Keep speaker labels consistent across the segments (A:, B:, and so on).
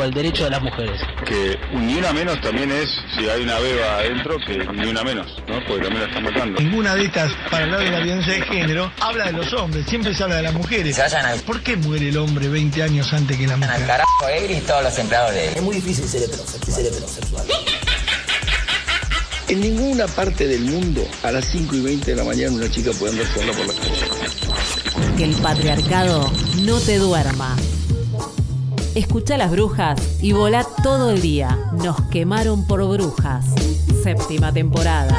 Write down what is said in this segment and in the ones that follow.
A: con
B: el derecho de las mujeres?
C: que ni una menos también es, si hay una beba adentro, que ni una menos, ¿no? Porque también la están matando.
D: Ninguna de estas, para hablar de la violencia de género, habla de los hombres, siempre se habla de las mujeres.
E: Se vayan al,
D: ¿Por qué muere el hombre 20 años antes que la
E: al
D: mujer?
E: carajo él y todos los empleados de él.
F: Es muy difícil ser heterosexual. Ser heterosexual.
G: En ninguna parte del mundo a las 5 y 20 de la mañana una chica puede andar sola por la calle.
H: Que el patriarcado no te duerma. Escucha las brujas y volá todo el día. Nos quemaron por brujas. Séptima temporada.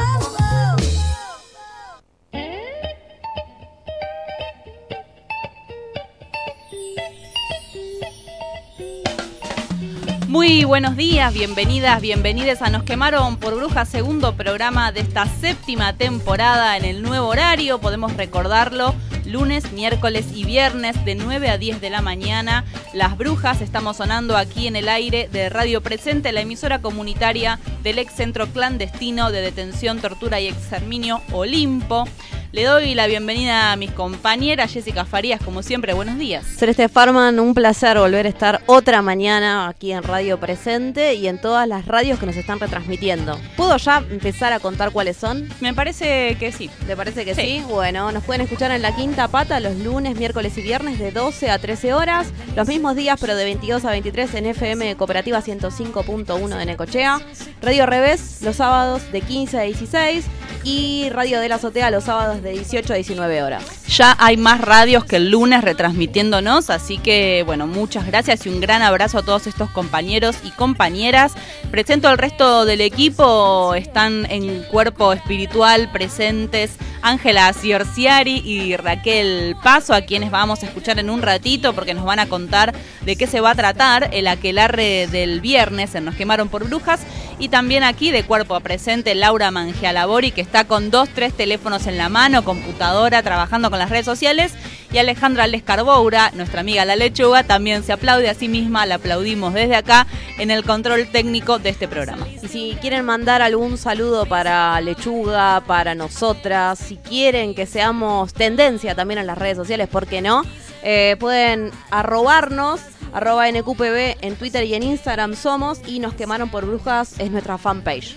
I: Muy buenos días, bienvenidas, bienvenides a Nos quemaron por brujas, segundo programa de esta séptima temporada en el nuevo horario, podemos recordarlo, lunes, miércoles y viernes de 9 a 10 de la mañana. Las brujas estamos sonando aquí en el aire de Radio Presente, la emisora comunitaria del ex centro clandestino de detención, tortura y exterminio Olimpo. Le doy la bienvenida a mis compañeras, Jessica Farías, como siempre, buenos días.
J: Celeste Farman, un placer volver a estar otra mañana aquí en Radio Presente y en todas las radios que nos están retransmitiendo. ¿Puedo ya empezar a contar cuáles son?
I: Me parece que sí.
J: ¿Te parece que
I: Sí.
J: sí? Bueno, nos pueden escuchar en la quinta pata los lunes, miércoles y viernes de 12 a 13 horas. Los mismos días, pero de 22 a 23 en FM Cooperativa 105.1 de Necochea. Radio Revés los sábados de 15 a 16. Y Radio de la Azotea los sábados de 18 a 19 horas.
I: Ya hay más radios que el lunes retransmitiéndonos, así que bueno, muchas gracias y un gran abrazo a todos estos compañeros y compañeras. Presento al resto del equipo, están en cuerpo espiritual presentes Ángela Ciorciari y Raquel Paso, a quienes vamos a escuchar en un ratito porque nos van a contar de qué se va a tratar el aquelarre del viernes en Nos quemaron por brujas. Y también aquí de cuerpo presente Laura Mangialabori, que está con dos, tres teléfonos en la mano, computadora, trabajando con las redes sociales. Y Alejandra Lescarboura, nuestra amiga La Lechuga, también se aplaude a sí misma, la aplaudimos desde acá en el control técnico de este programa.
J: Y si quieren mandar algún saludo para Lechuga, para nosotras, si quieren que seamos tendencia también en las redes sociales, ¿por qué no? Eh, pueden arrobarnos, arroba NQPB en Twitter y en Instagram somos y nos quemaron por brujas es nuestra fanpage.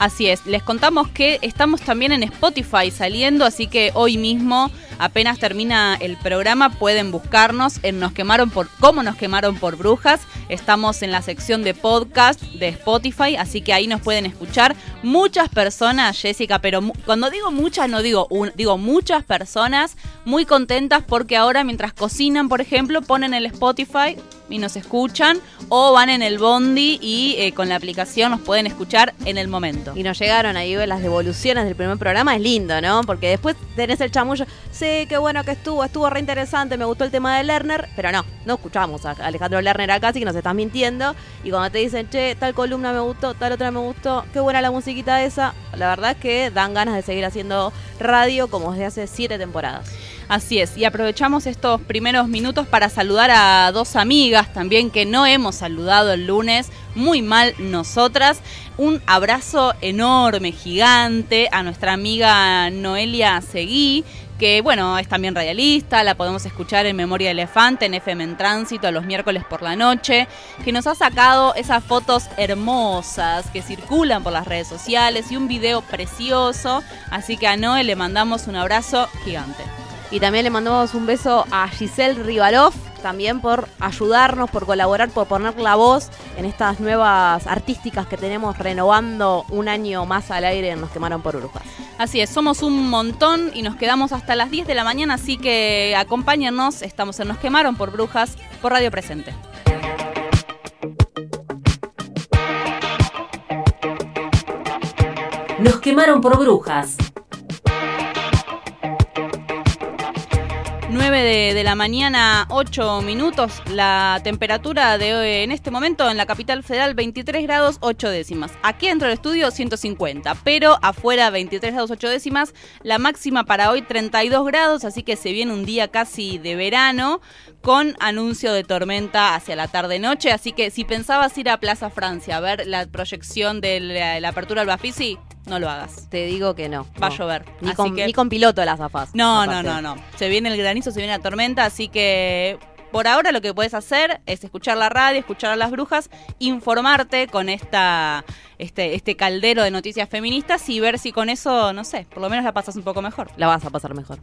I: Así es, les contamos que estamos también en Spotify saliendo, así que hoy mismo, apenas termina el programa, pueden buscarnos en Nos quemaron por cómo nos quemaron por brujas. Estamos en la sección de podcast de Spotify, así que ahí nos pueden escuchar muchas personas, Jessica, pero cuando digo muchas no digo un, digo muchas personas muy contentas porque ahora mientras cocinan, por ejemplo, ponen el Spotify y nos escuchan, o van en el bondi y eh, con la aplicación nos pueden escuchar en el momento.
J: Y nos llegaron ahí las devoluciones del primer programa, es lindo, ¿no? Porque después tenés el chamullo, sí, qué bueno que estuvo, estuvo re interesante, me gustó el tema de Lerner, pero no, no escuchamos a Alejandro Lerner acá, así que nos estás mintiendo. Y cuando te dicen, che, tal columna me gustó, tal otra me gustó, qué buena la musiquita esa, la verdad es que dan ganas de seguir haciendo radio como desde hace siete temporadas.
I: Así es, y aprovechamos estos primeros minutos para saludar a dos amigas también que no hemos saludado el lunes, muy mal nosotras. Un abrazo enorme, gigante a nuestra amiga Noelia Seguí, que bueno, es también radialista, la podemos escuchar en Memoria Elefante, en FM en Tránsito, los miércoles por la noche, que nos ha sacado esas fotos hermosas que circulan por las redes sociales y un video precioso, así que a Noé le mandamos un abrazo gigante.
J: Y también le mandamos un beso a Giselle Rivalov, también por ayudarnos, por colaborar, por poner la voz en estas nuevas artísticas que tenemos renovando un año más al aire en Nos Quemaron por Brujas.
I: Así es, somos un montón y nos quedamos hasta las 10 de la mañana, así que acompáñennos, estamos en Nos Quemaron por Brujas por Radio Presente.
H: Nos quemaron por brujas.
I: 9 de, la mañana, 8 minutos. La temperatura de hoy, en este momento en la capital federal, 23 grados 8 décimas. Aquí dentro del estudio, 150. Pero afuera, 23 grados 8 décimas. La máxima para hoy, 32 grados. Así que se viene un día casi de verano con anuncio de tormenta hacia la tarde-noche. Así que si pensabas ir a Plaza Francia a ver la proyección de la, apertura del Bafisi, no lo hagas.
J: Te digo que no.
I: Va a llover.
J: Ni, con, ni con piloto las afas.
I: No, no, no, no. Se viene el granizo, se viene la tormenta, así que por ahora lo que puedes hacer es escuchar la radio, escuchar a las brujas, informarte con esta este, este caldero de noticias feministas y ver si con eso, no sé, por lo menos la pasas un poco mejor.
J: La vas a pasar mejor.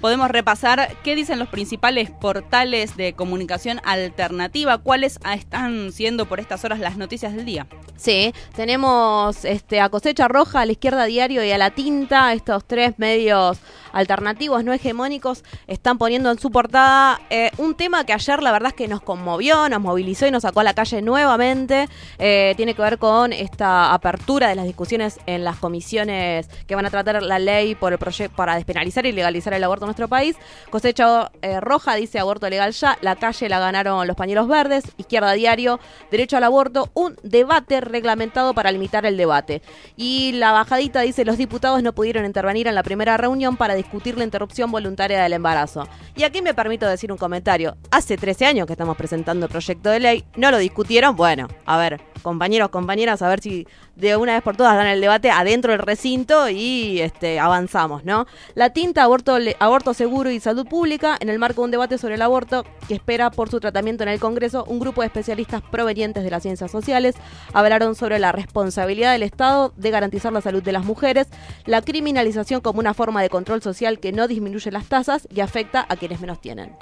I: Podemos repasar qué dicen los principales portales de comunicación alternativa, cuáles están siendo por estas horas las noticias del día.
J: Sí, tenemos este, a Cosecha Roja, a la izquierda diario y a la tinta, estos tres medios alternativos no hegemónicos están poniendo en su portada eh, un tema que ayer la verdad es que nos conmovió, nos movilizó y nos sacó a la calle nuevamente. Eh, tiene que ver con apertura de las discusiones en las comisiones que van a tratar la ley por el para despenalizar y legalizar el aborto en nuestro país. Cosecha eh, Roja dice aborto legal ya, la calle la ganaron los pañuelos verdes, izquierda diario, derecho al aborto, un debate reglamentado para limitar el debate. Y la bajadita dice los diputados no pudieron intervenir en la primera reunión para discutir la interrupción voluntaria del embarazo. Y aquí me permito decir un comentario. Hace 13 años que estamos presentando el proyecto de ley, no lo discutieron. Bueno, a ver, compañeros, compañeras, a ver si de una vez por todas dan el debate adentro del recinto y este, avanzamos, ¿no? La tinta, aborto, aborto seguro y salud pública, en el marco de un debate sobre el aborto que espera por su tratamiento en el Congreso, un grupo de especialistas provenientes de las ciencias sociales hablaron sobre la responsabilidad del Estado de garantizar la salud de las mujeres, la criminalización como una forma de control social que no disminuye las tasas y afecta a quienes menos tienen.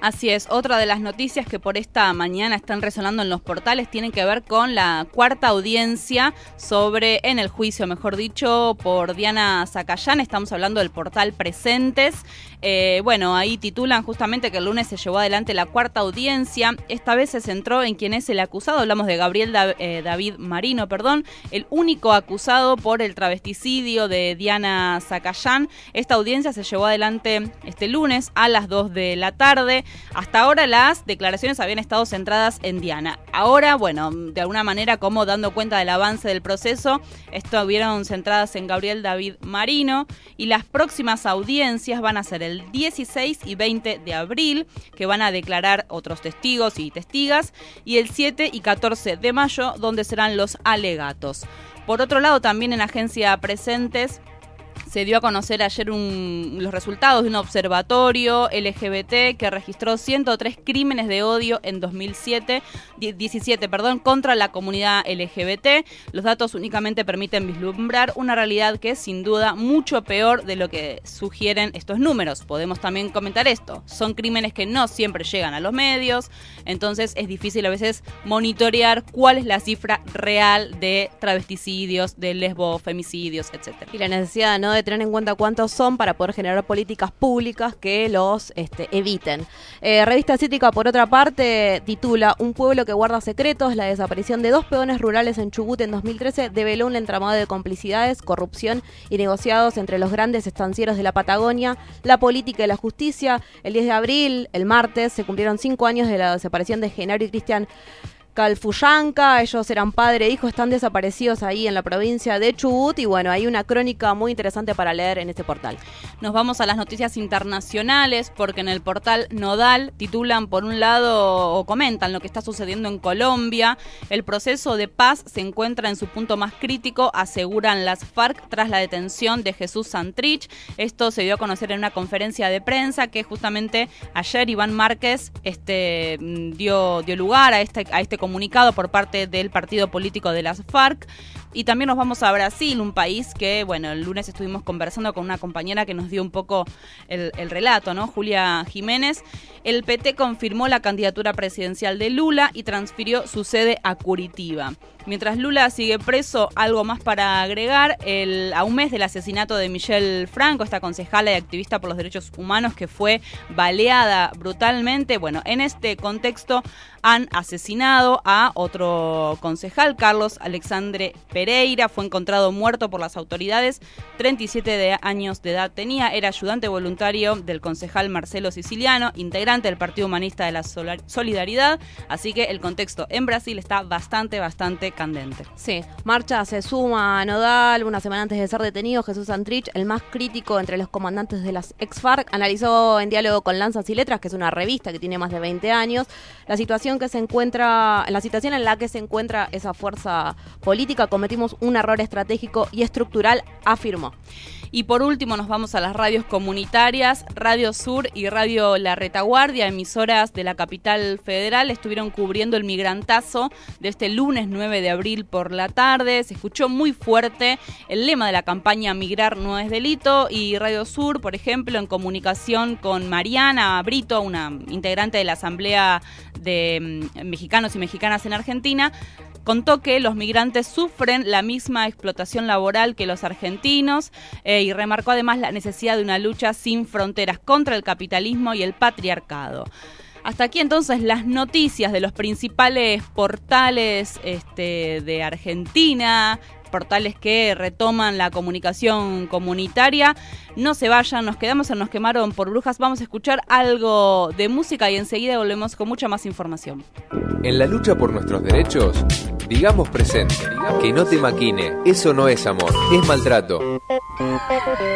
I: Así es, otra de las noticias que por esta mañana están resonando en los portales tienen que ver con la cuarta audiencia sobre, en el juicio, mejor dicho, por Diana Zacayán. Estamos hablando del portal Presentes. Eh, bueno, ahí titulan justamente que el lunes se llevó adelante la cuarta audiencia. Esta vez se centró en quién es el acusado. Hablamos de Gabriel eh, David Marino, perdón, el único acusado por el travesticidio de Diana Zacayán. Esta audiencia se llevó adelante este lunes a las 2 de la tarde. Hasta ahora las declaraciones habían estado centradas en Diana. Ahora, bueno, de alguna manera como dando cuenta del avance del proceso, estuvieron centradas en Gabriel David Marino y las próximas audiencias van a ser el 16 y 20 de abril, que van a declarar otros testigos y testigas, y el 7 y 14 de mayo, donde serán los alegatos. Por otro lado, también en Agencia Presentes se dio a conocer ayer los resultados de un observatorio LGBT que registró 103 crímenes de odio en 2007, 17, perdón, contra la comunidad LGBT. Los datos únicamente permiten vislumbrar una realidad que es sin duda mucho peor de lo que sugieren estos números. Podemos también comentar esto. Son crímenes que no siempre llegan a los medios, entonces es difícil a veces monitorear cuál es la cifra real de travesticidios, de lesbofemicidios, etc.
J: Y la necesidad, ¿no? de tener en cuenta cuántos son para poder generar políticas públicas que los este, eviten. Eh, Revista Cítica, por otra parte, titula Un pueblo que guarda secretos. La desaparición de dos peones rurales en Chubut en 2013 develó un entramado de complicidades, corrupción y negociados entre los grandes estancieros de la Patagonia, la política y la justicia. El 10 de abril, el martes, se cumplieron cinco años de la desaparición de Genaro y Cristian Calfuyanca, ellos eran padre e hijo, están desaparecidos ahí en la provincia de Chubut y bueno, hay una crónica muy interesante para leer en este portal.
I: Nos vamos a las noticias internacionales porque en el portal Nodal titulan por un lado o comentan lo que está sucediendo en Colombia. El proceso de paz se encuentra en su punto más crítico, aseguran las FARC tras la detención de Jesús Santrich. Esto se dio a conocer en una conferencia de prensa que justamente ayer Iván Márquez este, dio, dio lugar a este, a este comunicado por parte del partido político de las FARC. Y también nos vamos a Brasil, un país que, bueno, el lunes estuvimos conversando con una compañera que nos dio un poco el, el, relato, ¿no? Julia Jiménez. El PT confirmó la candidatura presidencial de Lula y transfirió su sede a Curitiba. Mientras Lula sigue preso, algo más para agregar, el, a un mes del asesinato de Michelle Franco, esta concejala y activista por los derechos humanos que fue baleada brutalmente, bueno, en este contexto han asesinado a otro concejal, Carlos Alexandre Pereira, fue encontrado muerto por las autoridades, 37 de años de edad tenía, era ayudante voluntario del concejal Marcelo Siciliano, integrante del Partido Humanista de la Solidaridad, así que el contexto en Brasil está bastante, bastante candente.
J: Sí, Marcha se suma a Nodal una semana antes de ser detenido. Jesús Santrich, el más crítico entre los comandantes de las ex-FARC, analizó en diálogo con Lanzas y Letras, que es una revista que tiene más de 20 años, la situación que se encuentra, la situación en la que se encuentra esa fuerza política. Un error estratégico y estructural, afirmó.
I: Y por último nos vamos a las radios comunitarias, Radio Sur y Radio La Retaguardia, emisoras de la capital federal, estuvieron cubriendo el migrantazo de este lunes 9 de abril por la tarde. Se escuchó muy fuerte el lema de la campaña Migrar no es delito y Radio Sur, por ejemplo, en comunicación con Mariana Brito, una integrante de la Asamblea de mm, Mexicanos y Mexicanas en Argentina, contó que los migrantes sufren la misma explotación laboral que los argentinos eh, y remarcó además la necesidad de una lucha sin fronteras contra el capitalismo y el patriarcado. Hasta aquí entonces las noticias de los principales portales este, de Argentina, portales que retoman la comunicación comunitaria. No se vayan, nos quedamos en Nos quemaron por brujas. Vamos a escuchar algo de música y enseguida volvemos con mucha más información.
K: En la lucha por nuestros derechos, digamos presente. Que no te maquine, eso no es amor, es maltrato.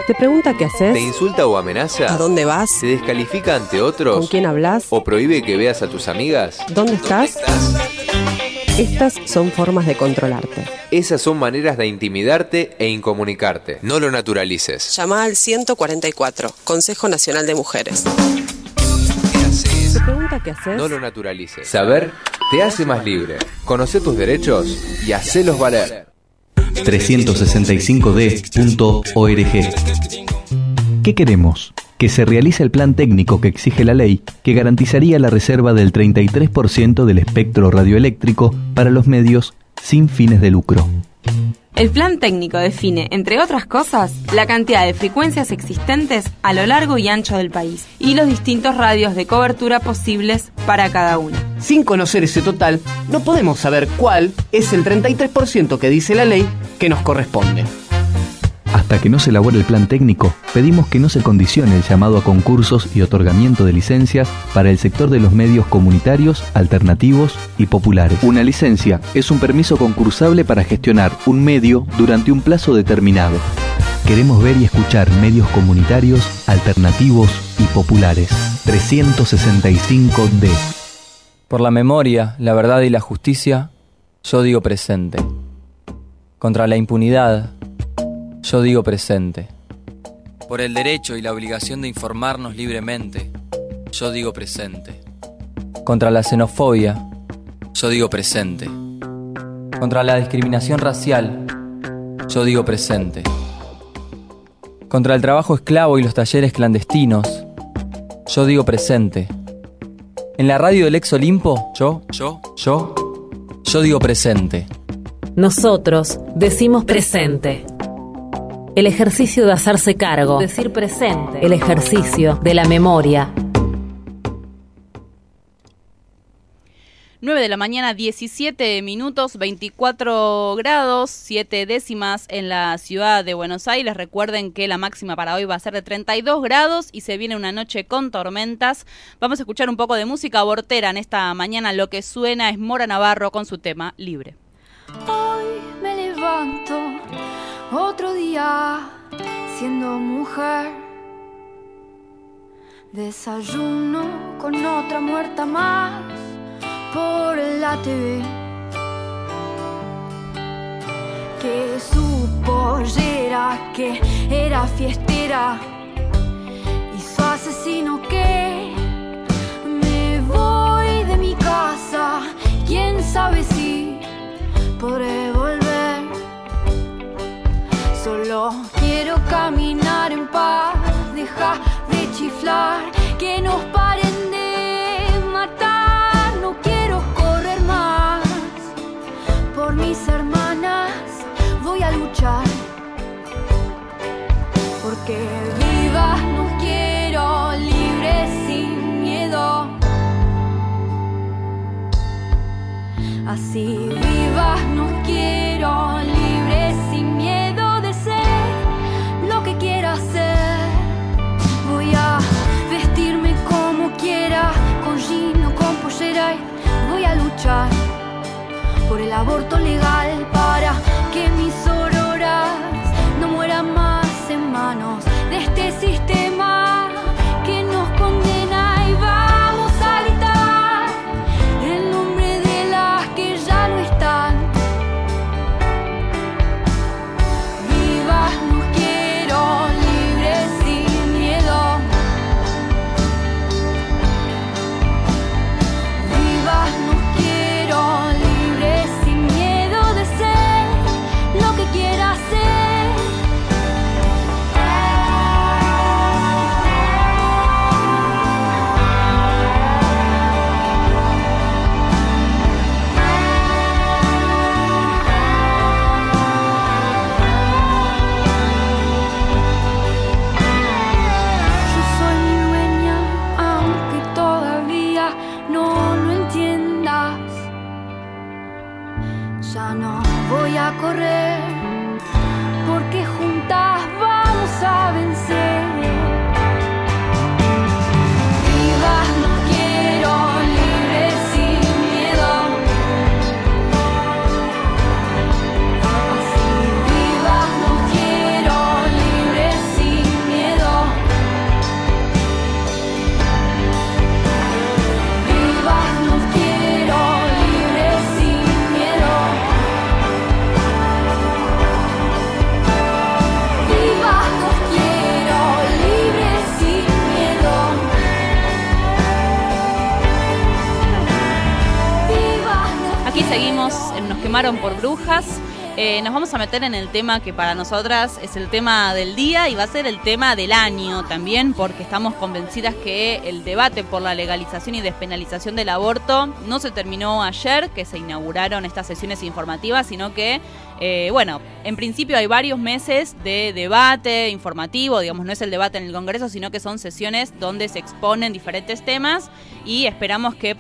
L: ¿Te pregunta qué haces?
K: ¿Te insulta o amenaza?
L: ¿A dónde vas?
K: ¿Te descalifica ante otros?
L: ¿Con quién hablas?
K: ¿O prohíbe que veas a tus amigas?
L: ¿Dónde estás? Estas son formas de controlarte.
K: Esas son maneras de intimidarte e incomunicarte. No lo naturalices.
L: Llama al 144, Consejo Nacional de Mujeres. ¿Te pregunta qué haces?
K: No lo naturalices. Saber te hace más libre. Conoce tus derechos y hacelos valer.
M: 365d.org ¿Qué queremos? Que se realice el plan técnico que exige la ley, que garantizaría la reserva del 33% del espectro radioeléctrico para los medios sin fines de lucro.
N: El plan técnico define, entre otras cosas, la cantidad de frecuencias existentes a lo largo y ancho del país y los distintos radios de cobertura posibles para cada uno.
O: Sin conocer ese total, no podemos saber cuál es el 33% que dice la ley que nos corresponde.
M: Hasta que no se elabore el plan técnico, pedimos que no se condicione el llamado a concursos y otorgamiento de licencias para el sector de los medios comunitarios, alternativos y populares. Una licencia es un permiso concursable para gestionar un medio durante un plazo determinado. Queremos ver y escuchar medios comunitarios, alternativos y populares. 365D.
P: Por la memoria, la verdad y la justicia, yo digo presente. Contra la impunidad, yo digo presente.
Q: Por el derecho y la obligación de informarnos libremente, yo digo presente.
P: Contra la xenofobia,
Q: yo digo presente.
P: Contra la discriminación racial, yo digo presente. Contra el trabajo esclavo y los talleres clandestinos, yo digo presente. En la radio del ex Olimpo, yo,
Q: yo,
P: yo, yo digo presente.
H: Nosotros decimos presente. El ejercicio de hacerse cargo. Decir presente. El ejercicio de la memoria.
I: 9 de la mañana, 17 minutos, 24 grados, 7 décimas en la ciudad de Buenos Aires. Recuerden que la máxima para hoy va a ser de 32 grados y se viene una noche con tormentas. Vamos a escuchar un poco de música abortera en esta mañana. Lo que suena es Mora Navarro con su tema Libre.
A: Hoy me levanto otro día siendo mujer. Desayuno con otra muerta más por la TV. Que su pollera, que era fiestera, y su asesino que me voy de mi casa. Quién sabe si podré Quiero caminar en paz, deja de chiflar, que nos paren de matar. No quiero correr más por mis hermanas, voy a luchar. Porque vivas nos quiero, libres sin miedo. Así a luchar por el aborto legal para que mis auroras no mueran más en manos de este sistema a
I: meter en el tema que para nosotras es el tema del día y va a ser el tema del año también, porque estamos convencidas que el debate por la legalización y despenalización del aborto no se terminó ayer, que se inauguraron estas sesiones informativas, sino que, eh, bueno, en principio hay varios meses de debate informativo, digamos, no es el debate en el Congreso, sino que son sesiones donde se exponen diferentes temas y esperamos que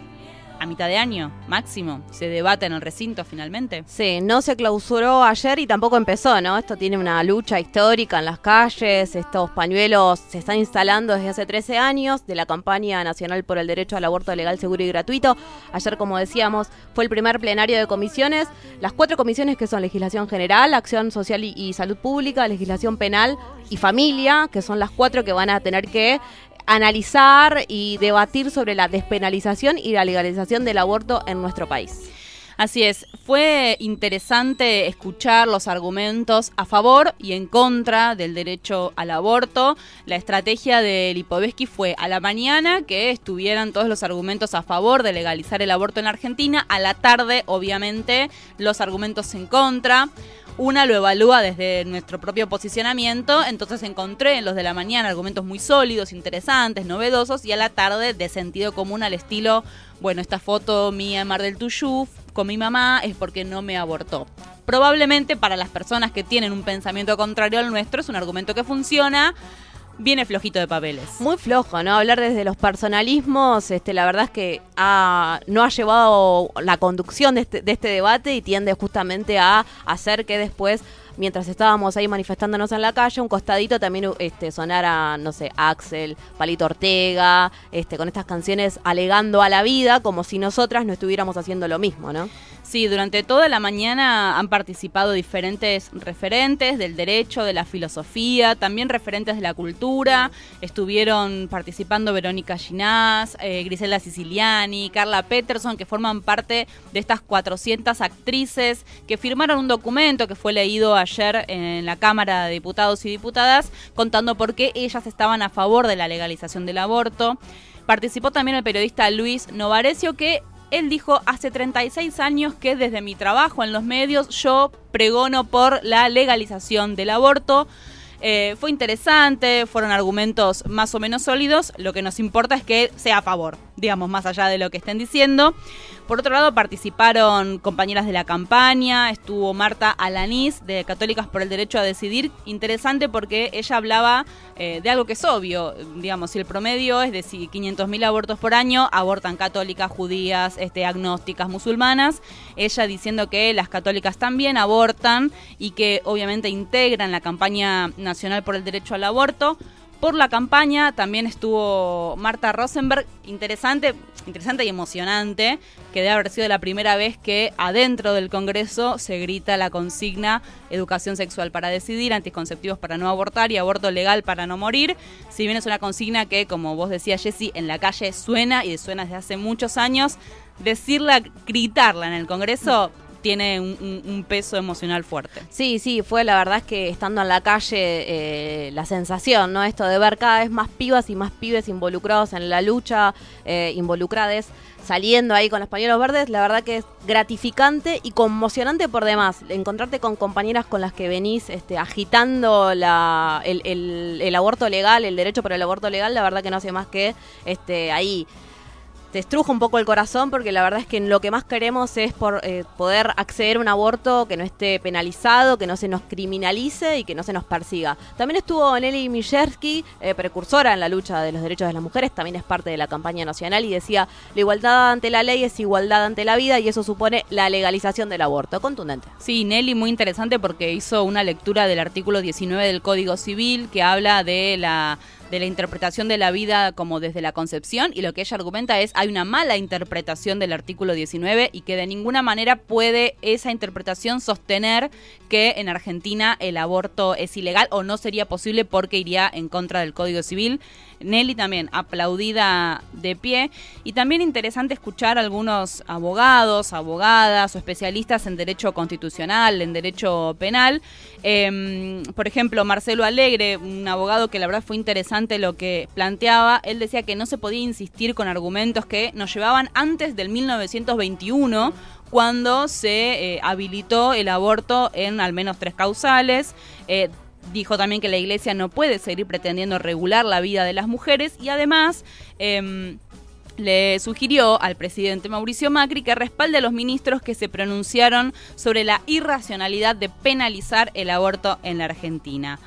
I: a mitad de año, máximo, se debata en el recinto finalmente.
J: Sí, no se clausuró ayer y tampoco empezó, ¿no? Esto tiene una lucha histórica en las calles, estos pañuelos se están instalando desde hace 13 años de la campaña nacional por el derecho al aborto legal, seguro y gratuito. Ayer, como decíamos, fue el primer plenario de comisiones, las cuatro comisiones que son legislación general, acción social y, y salud pública, legislación penal y familia, que son las cuatro que van a tener que analizar y debatir sobre la despenalización y la legalización del aborto en nuestro país.
I: Así es, fue interesante escuchar los argumentos a favor y en contra del derecho al aborto. La estrategia de Lipovetsky fue a la mañana que estuvieran todos los argumentos a favor de legalizar el aborto en Argentina, a la tarde obviamente los argumentos en contra. Una lo evalúa desde nuestro propio posicionamiento, entonces encontré en los de la mañana argumentos muy sólidos, interesantes, novedosos, y a la tarde de sentido común al estilo, bueno, esta foto mía en Mar del Tuyú con mi mamá es porque no me abortó. probablemente para las personas que tienen un pensamiento contrario al nuestro es un argumento que funciona. Viene flojito de papeles.
J: Muy flojo, ¿no? Hablar desde los personalismos, este, la verdad es que no ha llevado la conducción este, de este debate y tiende justamente a hacer que después, mientras estábamos ahí manifestándonos en la calle, un costadito también este, sonara, no sé, Axel, Palito Ortega, este, con estas canciones alegando a la vida como si nosotras no estuviéramos haciendo lo mismo, ¿no?
I: Sí, durante toda la mañana han participado diferentes referentes del derecho, de la filosofía, también referentes de la cultura. Estuvieron participando Verónica Ginás, eh, Grisela Siciliani, Carla Peterson, que forman parte de estas 400 actrices que firmaron un documento que fue leído ayer en la Cámara de Diputados y Diputadas, contando por qué ellas estaban a favor de la legalización del aborto. Participó también el periodista Luis Novarecio, que él dijo hace 36 años que desde mi trabajo en los medios yo pregono por la legalización del aborto. Eh, fue interesante, fueron argumentos más o menos sólidos. Lo que nos importa es que sea a favor, digamos, más allá de lo que estén diciendo. Por otro lado, participaron compañeras de la campaña, estuvo Marta Alanís de Católicas por el Derecho a Decidir. Interesante porque ella hablaba eh, de algo que es obvio, digamos, si el promedio es de si 500.000 abortos por año, abortan católicas, judías, este, agnósticas, musulmanas. Ella diciendo que las católicas también abortan y que obviamente integran la campaña nacional por el derecho al aborto. Por la campaña también estuvo Marta Rosenberg, interesante, interesante y emocionante, que debe haber sido la primera vez que adentro del Congreso se grita la consigna educación sexual para decidir, anticonceptivos para no abortar y aborto legal para no morir. Si bien es una consigna que, como vos decías, Jessy, en la calle suena y suena desde hace muchos años, decirla, gritarla en el Congreso tiene un, peso emocional fuerte.
J: Sí, sí, fue la verdad es que estando en la calle eh, la sensación, ¿no? Esto de ver cada vez más pibas y más pibes involucrados en la lucha, eh, involucrades, saliendo ahí con los pañuelos verdes, la verdad que es gratificante y conmocionante por demás. Encontrarte con compañeras con las que venís este, agitando la, el, el- aborto legal, el derecho por el aborto legal, la verdad que no hace más que este, ahí te estruja un poco el corazón porque la verdad es que lo que más queremos es por, eh, poder acceder a un aborto que no esté penalizado, que no se nos criminalice y que no se nos persiga. También estuvo Nelly Mijersky, eh, precursora en la lucha de los derechos de las mujeres, también es parte de la campaña nacional y decía, la igualdad ante la ley es igualdad ante la vida y eso supone la legalización del aborto. Contundente.
I: Sí, Nelly muy interesante porque hizo una lectura del artículo 19 del Código Civil que habla de la de la interpretación de la vida como desde la concepción y lo que ella argumenta es hay una mala interpretación del artículo 19 y que de ninguna manera puede esa interpretación sostener que en Argentina el aborto es ilegal o no sería posible porque iría en contra del Código Civil. Nelly también aplaudida de pie y también interesante escuchar a algunos abogados, abogadas o especialistas en derecho constitucional, en derecho penal. Em, por ejemplo, Marcelo Alegre, un abogado que la verdad fue interesante lo que planteaba, él decía que no se podía insistir con argumentos que nos llevaban antes del 1921 cuando se eh, habilitó el aborto en al menos tres causales. Eh, dijo también que la iglesia no puede seguir pretendiendo regular la vida de las mujeres y además em, le sugirió al presidente Mauricio Macri que respalde a los ministros que se pronunciaron sobre la irracionalidad de penalizar el aborto en la Argentina.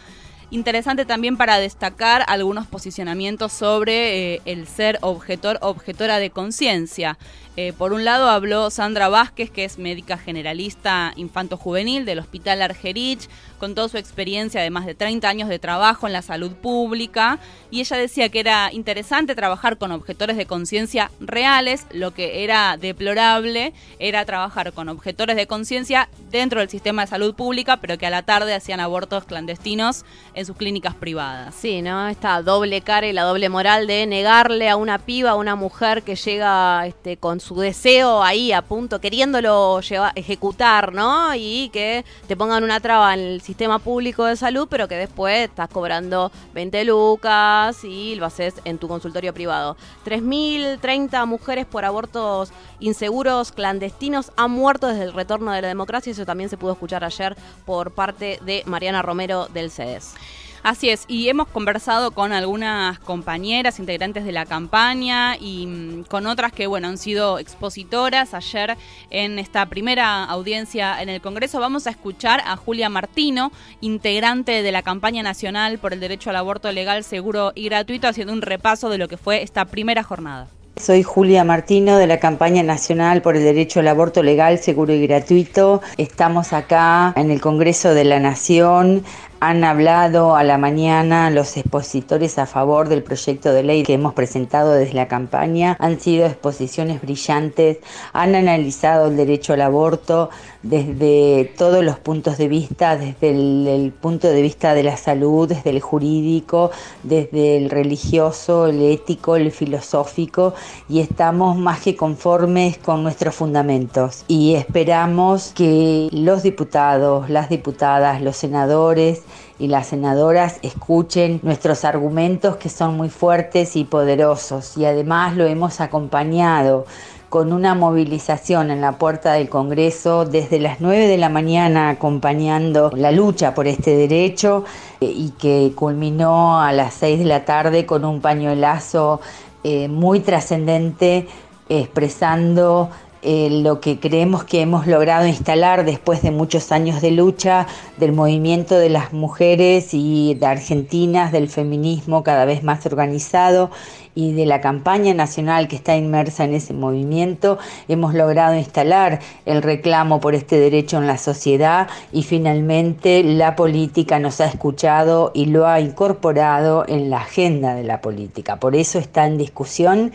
I: Interesante también para destacar algunos posicionamientos sobre eh, el ser objetor objetora de conciencia. Eh, por un lado habló Sandra Vázquez, que es médica generalista infanto-juvenil del Hospital Argerich, con toda su experiencia de más de 30 años de trabajo en la salud pública, y ella decía que era interesante trabajar con objetores de conciencia reales, lo que era deplorable era trabajar con objetores de conciencia dentro del sistema de salud pública, pero que a la tarde hacían abortos clandestinos en sus clínicas privadas.
J: Sí, ¿no? Esta doble cara y la doble moral de negarle a una piba, a una mujer que llega este, con su deseo ahí a punto, queriéndolo llevar, ejecutar, ¿no? Y que te pongan una traba en el sistema público de salud, pero que después estás cobrando 20 lucas y lo haces en tu consultorio privado. 3.030 mujeres por abortos inseguros clandestinos han muerto desde el retorno de la democracia. Eso también se pudo escuchar ayer por parte de Mariana Romero del CEDES.
I: Así es, y hemos conversado con algunas compañeras integrantes de la campaña y mm, con otras que, bueno, han sido expositoras ayer en esta primera audiencia en el Congreso. Vamos a escuchar a Julia Martino, integrante de la campaña nacional por el derecho al aborto legal, seguro y gratuito, haciendo un repaso de lo que fue esta primera jornada.
R: Soy Julia Martino de la campaña nacional por el derecho al aborto legal, seguro y gratuito. Estamos acá en el Congreso de la Nación han hablado a la mañana los expositores a favor del proyecto de ley que hemos presentado desde la campaña. Han sido exposiciones brillantes, han analizado el derecho al aborto desde todos los puntos de vista, desde el, punto de vista de la salud, desde el jurídico, desde el religioso, el ético, el filosófico y estamos más que conformes con nuestros fundamentos y esperamos que los diputados, las diputadas, los senadores, y las senadoras escuchen nuestros argumentos que son muy fuertes y poderosos. Y además lo hemos acompañado con una movilización en la puerta del Congreso desde las 9 de la mañana acompañando la lucha por este derecho eh, y que culminó a las 6 de la tarde con un pañuelazo eh, muy trascendente expresando eh, lo que creemos que hemos logrado instalar después de muchos años de lucha del movimiento de las mujeres y de argentinas, del feminismo cada vez más organizado y de la campaña nacional que está inmersa en ese movimiento, hemos logrado instalar el reclamo por este derecho en la sociedad y finalmente la política nos ha escuchado y lo ha incorporado en la agenda de la política. Por eso está en discusión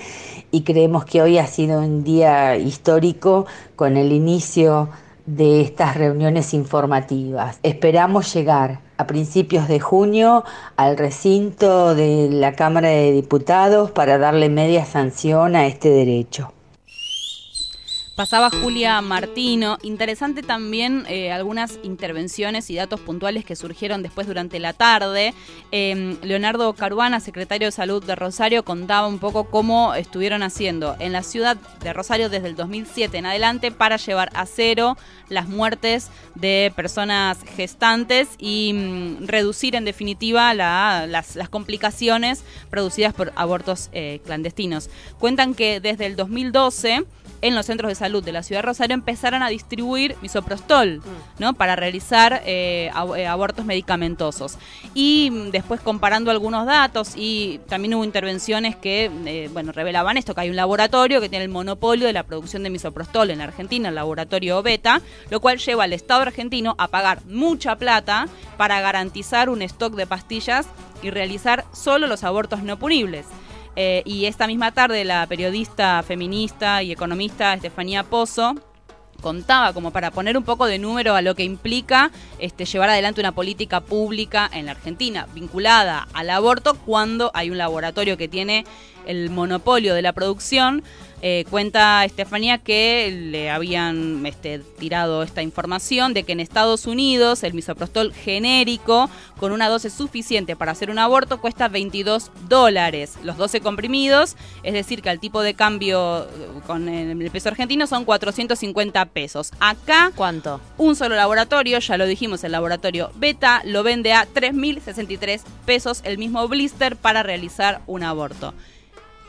R: y creemos que hoy ha sido un día histórico con el inicio de estas reuniones informativas. Esperamos llegar a principios de junio al recinto de la Cámara de Diputados para darle media sanción a este derecho.
I: Pasaba Julia Martino. Interesante también eh, algunas intervenciones y datos puntuales que surgieron después durante la tarde. Em, Leonardo Caruana, secretario de Salud de Rosario, contaba un poco cómo estuvieron haciendo en la ciudad de Rosario desde el 2007 en adelante para llevar a cero las muertes de personas gestantes y mm, reducir en definitiva las, complicaciones producidas por abortos eh, clandestinos. Cuentan que desde el 2012 en los centros de salud de la ciudad de Rosario empezaron a distribuir misoprostol, mm. ¿no? Para realizar eh, eh, abortos medicamentosos. Y mm, después comparando algunos datos y también hubo intervenciones que, eh, bueno, revelaban esto, que hay un laboratorio que tiene el monopolio de la producción de misoprostol en Argentina, el laboratorio Beta, lo cual lleva al Estado argentino a pagar mucha plata para garantizar un stock de pastillas y realizar solo los abortos no punibles. Eh, y esta misma tarde la periodista feminista y economista Estefanía Pozo contaba como para poner un poco de número a lo que implica este, llevar adelante una política pública en la Argentina vinculada al aborto cuando hay un laboratorio que tiene el monopolio de la producción eh, cuenta Estefanía que le habían este, tirado esta información de que en Estados Unidos el misoprostol genérico con una dosis suficiente para hacer un aborto cuesta 22 dólares. Los 12 comprimidos, es decir, que al tipo de cambio eh, con el peso argentino son 450 pesos. Acá,
J: ¿cuánto?
I: Un solo laboratorio, ya lo dijimos, el laboratorio Beta lo vende a 3.063 pesos el mismo blister para realizar un aborto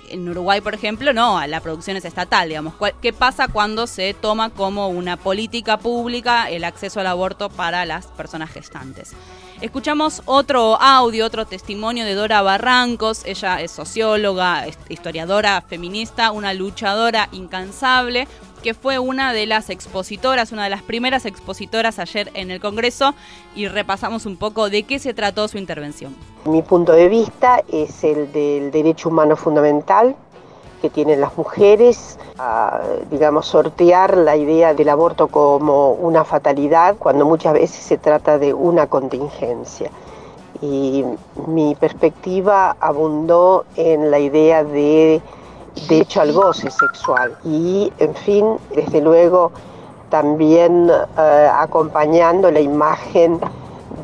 I: en Uruguay, por ejemplo, no, la producción es estatal, digamos. ¿Qué pasa cuando se toma como una política pública el acceso al aborto para las personas gestantes? Escuchamos otro audio, otro testimonio de Dora Barrancos. Ella es socióloga, historiadora feminista, una luchadora incansable que fue una de las expositoras, una de las primeras expositoras ayer en el Congreso y repasamos un poco de qué se trató su intervención.
S: Mi punto de vista es el del derecho humano fundamental que tienen las mujeres digamos, sortear la idea del aborto como una fatalidad cuando muchas veces se trata de una contingencia. Y mi perspectiva abundó en la idea de de hecho al goce sexual. Y, en fin, desde luego también eh, acompañando la imagen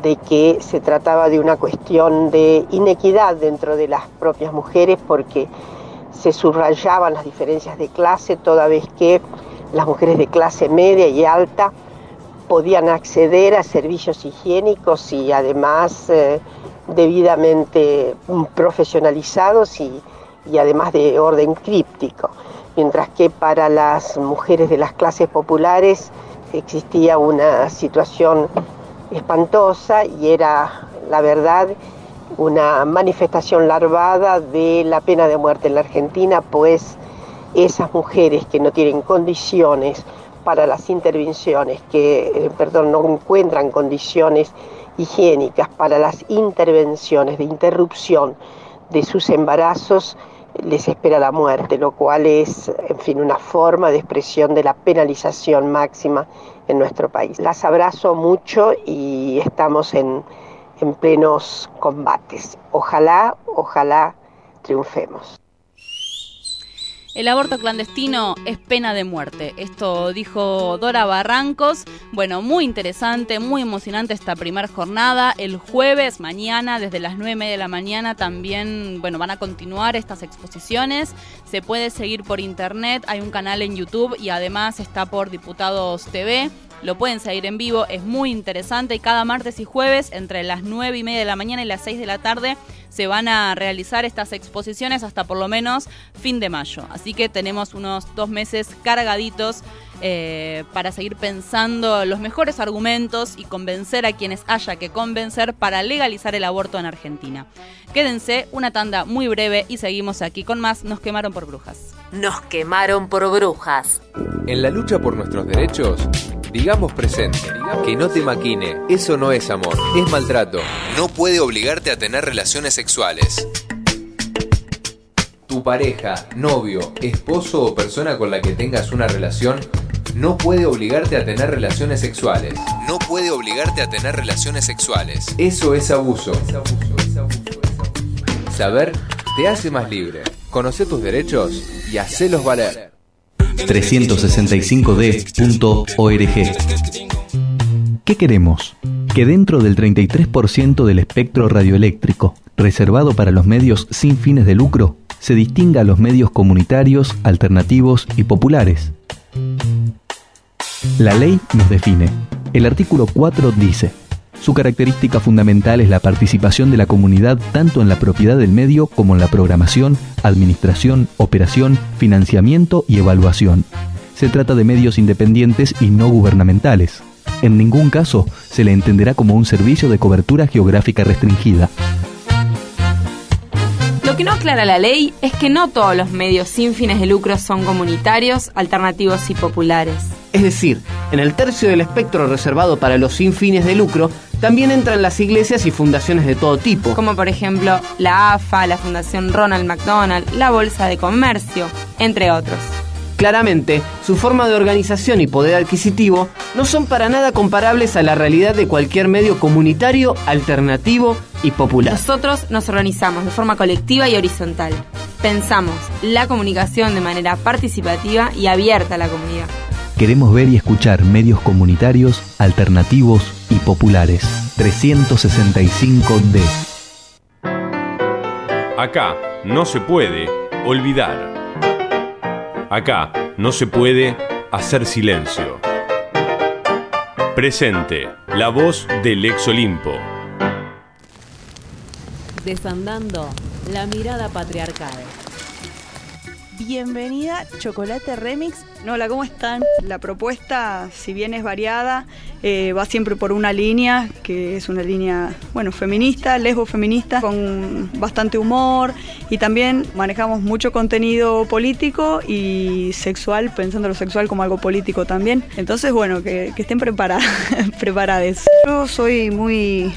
S: de que se trataba de una cuestión de inequidad dentro de las propias mujeres porque se subrayaban las diferencias de clase toda vez que las mujeres de clase media y alta podían acceder a servicios higiénicos y además eh, debidamente profesionalizados y, y además de orden críptico, mientras que para las mujeres de las clases populares existía una situación espantosa y era, la verdad, una manifestación larvada de la pena de muerte en la Argentina, pues esas mujeres que no tienen condiciones para las intervenciones, que, eh, perdón, no encuentran condiciones higiénicas para las intervenciones de interrupción de sus embarazos, les espera la muerte, lo cual es, en fin, una forma de expresión de la penalización máxima en nuestro país. Las abrazo mucho y estamos en, en plenos combates. Ojalá, ojalá triunfemos.
I: El aborto clandestino es pena de muerte. Esto dijo Dora Barrancos. Bueno, muy interesante, muy emocionante esta primera jornada. El jueves, mañana, desde las 9 y media de la mañana, también, bueno, van a continuar estas exposiciones. Se puede seguir por internet, hay un canal en YouTube y además está por Diputados TV. Lo pueden seguir en vivo, es muy interesante y cada martes y jueves entre las 9 y media de la mañana y las 6 de la tarde se van a realizar estas exposiciones hasta por lo menos fin de mayo. Así que tenemos unos dos meses cargaditos eh, para seguir pensando los mejores argumentos y convencer a quienes haya que convencer para legalizar el aborto en Argentina. Quédense, una tanda muy breve y seguimos aquí con más Nos quemaron por brujas.
H: Nos quemaron por brujas.
K: En la lucha por nuestros derechos, digamos presente. Que no te maquine, eso no es amor, es maltrato. No puede obligarte a tener relaciones sexuales. Tu pareja, novio, esposo o persona con la que tengas una relación no puede obligarte a tener relaciones sexuales. No puede obligarte a tener relaciones sexuales. Eso es abuso. Saber te hace más libre. Conoce tus derechos y hacelos valer.
M: 365d.org. ¿Qué queremos? Que dentro del 33% del espectro radioeléctrico reservado para los medios sin fines de lucro, se distinga a los medios comunitarios, alternativos y populares. La ley nos define. El artículo 4 dice, su característica fundamental es la participación de la comunidad tanto en la propiedad del medio como en la programación, administración, operación, financiamiento y evaluación. Se trata de medios independientes y no gubernamentales. En ningún caso se le entenderá como un servicio de cobertura geográfica restringida.
N: Lo que no aclara la ley es que no todos los medios sin fines de lucro son comunitarios, alternativos y populares.
O: Es decir, en el tercio del espectro reservado para los sin fines de lucro también entran las iglesias y fundaciones de todo tipo.
N: Como por ejemplo la AFA, la Fundación Ronald McDonald, la Bolsa de Comercio, entre otros.
O: Claramente, su forma de organización y poder adquisitivo no son para nada comparables a la realidad de cualquier medio comunitario, alternativo y popular.
N: Nosotros nos organizamos de forma colectiva y horizontal. Pensamos la comunicación de manera participativa y abierta a la comunidad.
M: Queremos ver y escuchar medios comunitarios, alternativos y populares. 365D.
T: Acá no se puede olvidar. Acá no se puede hacer silencio. Presente, la voz del ex Olimpo.
H: Desandando la mirada patriarcal.
U: Bienvenida Chocolate Remix. Hola, ¿cómo están? La propuesta, si bien es variada, eh, va siempre por una línea, que es una línea, bueno, feminista, lesbo feminista, con bastante humor y también manejamos mucho contenido político y sexual, pensando lo sexual como algo político también. Entonces, bueno, que, que estén preparadas, preparadas. Yo soy muy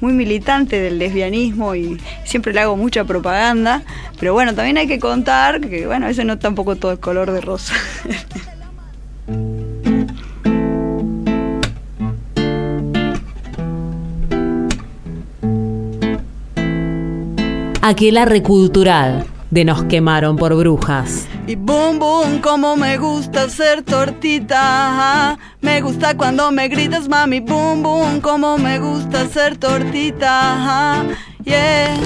U: muy militante del lesbianismo y siempre le hago mucha propaganda, pero bueno, también hay que contar que bueno, veces no tampoco todo es color de rosa.
H: Aquelarre cultural de Nos quemaron por brujas.
U: Y boom boom, como me gusta ser tortita. Me gusta cuando me gritas, mami. Boom boom, como me gusta ser tortita. Yeah.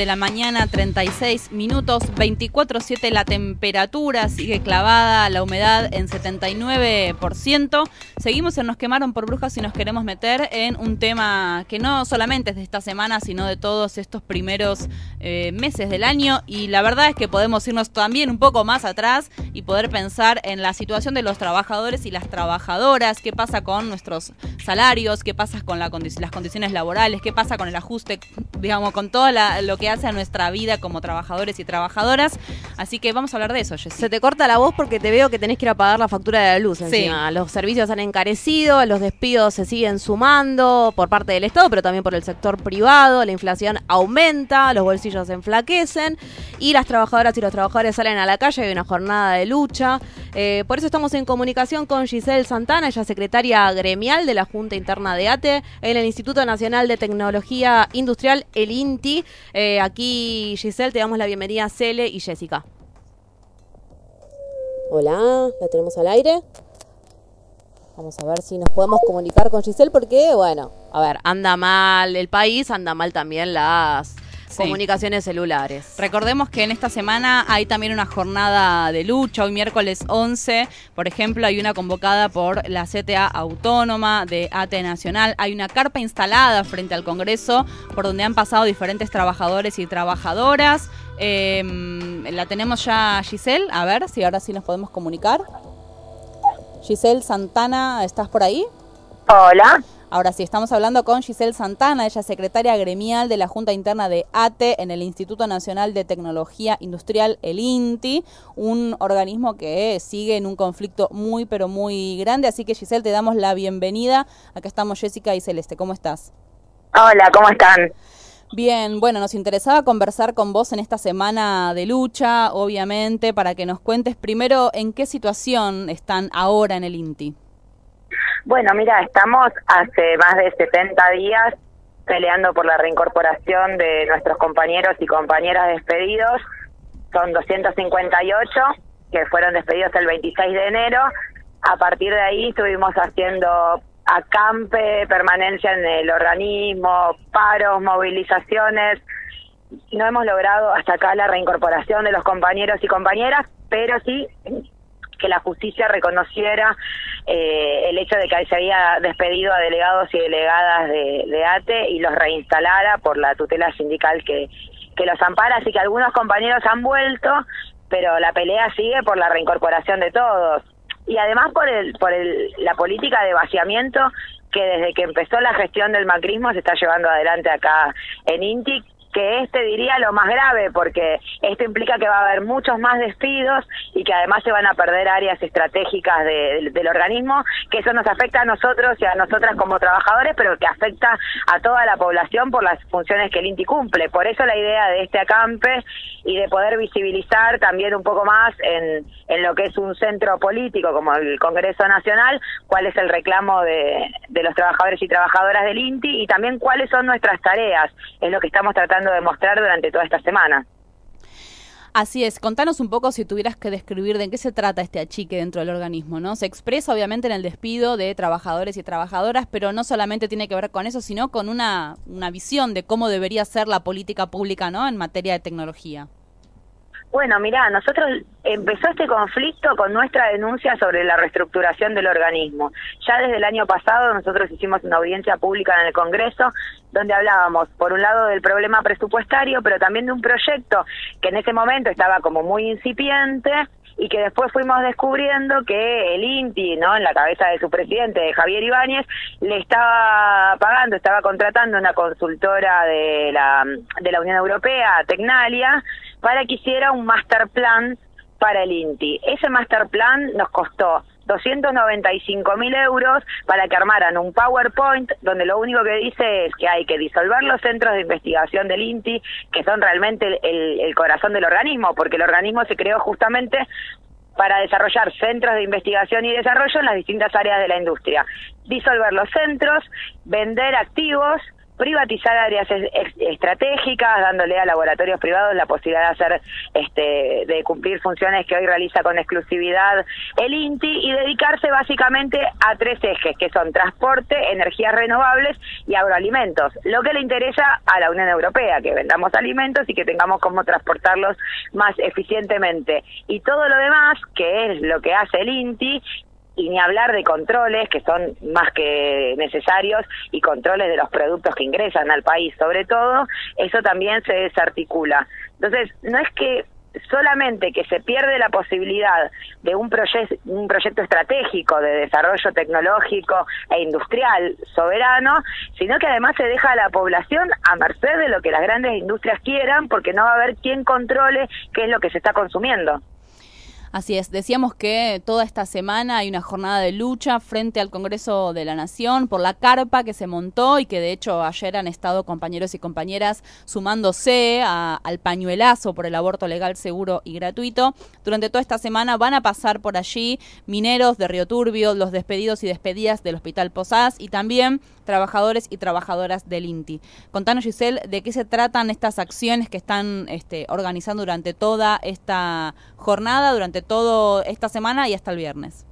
I: De la mañana, 36 minutos, 24.7 la temperatura, sigue clavada la humedad en 79%. Seguimos en Nos quemaron por brujas y nos queremos meter en un tema que no solamente es de esta semana, sino de todos estos primeros eh, meses del año. Y la verdad es que podemos irnos también un poco más atrás y poder pensar en la situación de los trabajadores y las trabajadoras, qué pasa con nuestros salarios, qué pasa con la las condiciones laborales, qué pasa con el ajuste, digamos, con todo lo que hace a nuestra vida como trabajadores y trabajadoras. Así que vamos a hablar de eso, Jessy.
J: Se te corta la voz porque te veo que tenés que ir a pagar la factura de la luz encima. Los servicios han encarecido, los despidos se siguen sumando por parte del Estado, pero también por el sector privado, la inflación aumenta, los bolsillos se enflaquecen y las trabajadoras y los trabajadores salen a la calle, hay una jornada de lucha. Eh, por eso estamos en comunicación con Giselle Santana, ella es secretaria gremial de la Junta Interna de ATE en el Instituto Nacional de Tecnología Industrial, el INTI. Eh, aquí, Giselle, te damos la bienvenida a Cele y Jessica. Hola, la tenemos al aire. Vamos a ver si nos podemos comunicar con Giselle porque, bueno, a ver, anda mal el país, anda mal también las comunicaciones celulares.
I: Recordemos que en esta semana hay también una jornada de lucha. Hoy miércoles 11, por ejemplo, hay una convocada por la CTA Autónoma de ATE Nacional. Hay una carpa instalada frente al Congreso por donde han pasado diferentes trabajadores y trabajadoras. Em, la tenemos ya Giselle, a ver si ahora sí nos podemos comunicar. Giselle Santana, ¿estás por ahí?
V: Hola.
I: Ahora sí, estamos hablando con Giselle Santana, ella es secretaria gremial de la Junta Interna de ATE en el Instituto Nacional de Tecnología Industrial, el INTI, un organismo que sigue en un conflicto muy, pero muy grande. Así que Giselle, te damos la bienvenida. Acá estamos Jessica y Celeste. ¿Cómo estás?
V: Hola, ¿cómo están?
I: Bien, bueno, nos interesaba conversar con vos en esta semana de lucha, obviamente, para que nos cuentes primero en qué situación están ahora en el INTI.
V: Bueno, mira, estamos hace más de 70 días peleando por la reincorporación de nuestros compañeros y compañeras despedidos. Son 258 que fueron despedidos el 26 de enero. A partir de ahí estuvimos haciendo acampe, permanencia en el organismo, paros, movilizaciones. No hemos logrado hasta acá la reincorporación de los compañeros y compañeras, pero sí que la justicia reconociera eh, el hecho de que se había despedido a delegados y delegadas de, ATE y los reinstalara por la tutela sindical que, que los ampara. Así que algunos compañeros han vuelto, pero la pelea sigue por la reincorporación de todos. Y además por, el, por el, la política de vaciamiento que desde que empezó la gestión del macrismo se está llevando adelante acá en INTIC que este diría lo más grave, porque esto implica que va a haber muchos más despidos y que además se van a perder áreas estratégicas del organismo, que eso nos afecta a nosotros y a nosotras como trabajadores, pero que afecta a toda la población por las funciones que el INTI cumple. Por eso la idea de este acampe y de poder visibilizar también un poco más en, en lo que es un centro político como el Congreso Nacional, cuál es el reclamo de, de los trabajadores y trabajadoras del INTI y también cuáles son nuestras tareas, es lo que estamos tratando de demostrar durante toda esta semana.
I: Así es, contanos un poco si tuvieras que describir de qué se trata este achique dentro del organismo, ¿no? Se expresa obviamente en el despido de trabajadores y trabajadoras, pero no solamente tiene que ver con eso, sino con una, una visión de cómo debería ser la política pública, ¿no? En materia de tecnología.
V: Bueno, mira, nosotros empezó este conflicto con nuestra denuncia sobre la reestructuración del organismo. Ya desde el año pasado nosotros hicimos una audiencia pública en el Congreso donde hablábamos, por un lado, del problema presupuestario, pero también de un proyecto que en ese momento estaba como muy incipiente y que después fuimos descubriendo que el INTI, ¿no? en la cabeza de su presidente, Javier Ibáñez, le estaba pagando, estaba contratando una consultora de la, de la Unión Europea, Tecnalia, para que hiciera un master plan para el INTI. Ese master plan nos costó 295 mil euros para que armaran un PowerPoint donde lo único que dice es que hay que disolver los centros de investigación del INTI, que son realmente el, el corazón del organismo, porque el organismo se creó justamente para desarrollar centros de investigación y desarrollo en las distintas áreas de la industria. Disolver los centros, vender activos, privatizar áreas estratégicas, dándole a laboratorios privados la posibilidad de hacer, este, de cumplir funciones que hoy realiza con exclusividad el INTI y dedicarse básicamente a tres ejes, que son transporte, energías renovables y agroalimentos. Lo que le interesa a la Unión Europea, que vendamos alimentos y que tengamos cómo transportarlos más eficientemente. Y todo lo demás, que es lo que hace el INTI, y ni hablar de controles que son más que necesarios y controles de los productos que ingresan al país sobre todo, eso también se desarticula. Entonces, no es que solamente que se pierde la posibilidad de un, proyecto un proyecto estratégico de desarrollo tecnológico e industrial soberano, sino que además se deja a la población a merced de lo que las grandes industrias quieran, porque no va a haber quien controle qué es lo que se está consumiendo.
I: Así es, decíamos que toda esta semana hay una jornada de lucha frente al Congreso de la Nación por la carpa que se montó y que de hecho ayer han estado compañeros y compañeras sumándose al pañuelazo por el aborto legal, seguro y gratuito. Durante toda esta semana van a pasar por allí mineros de Río Turbio, los despedidos y despedidas del Hospital Posadas y también trabajadores y trabajadoras del INTI. Contanos, Giselle, de qué se tratan estas acciones que están este, organizando durante toda esta jornada, durante toda esta semana y hasta el viernes.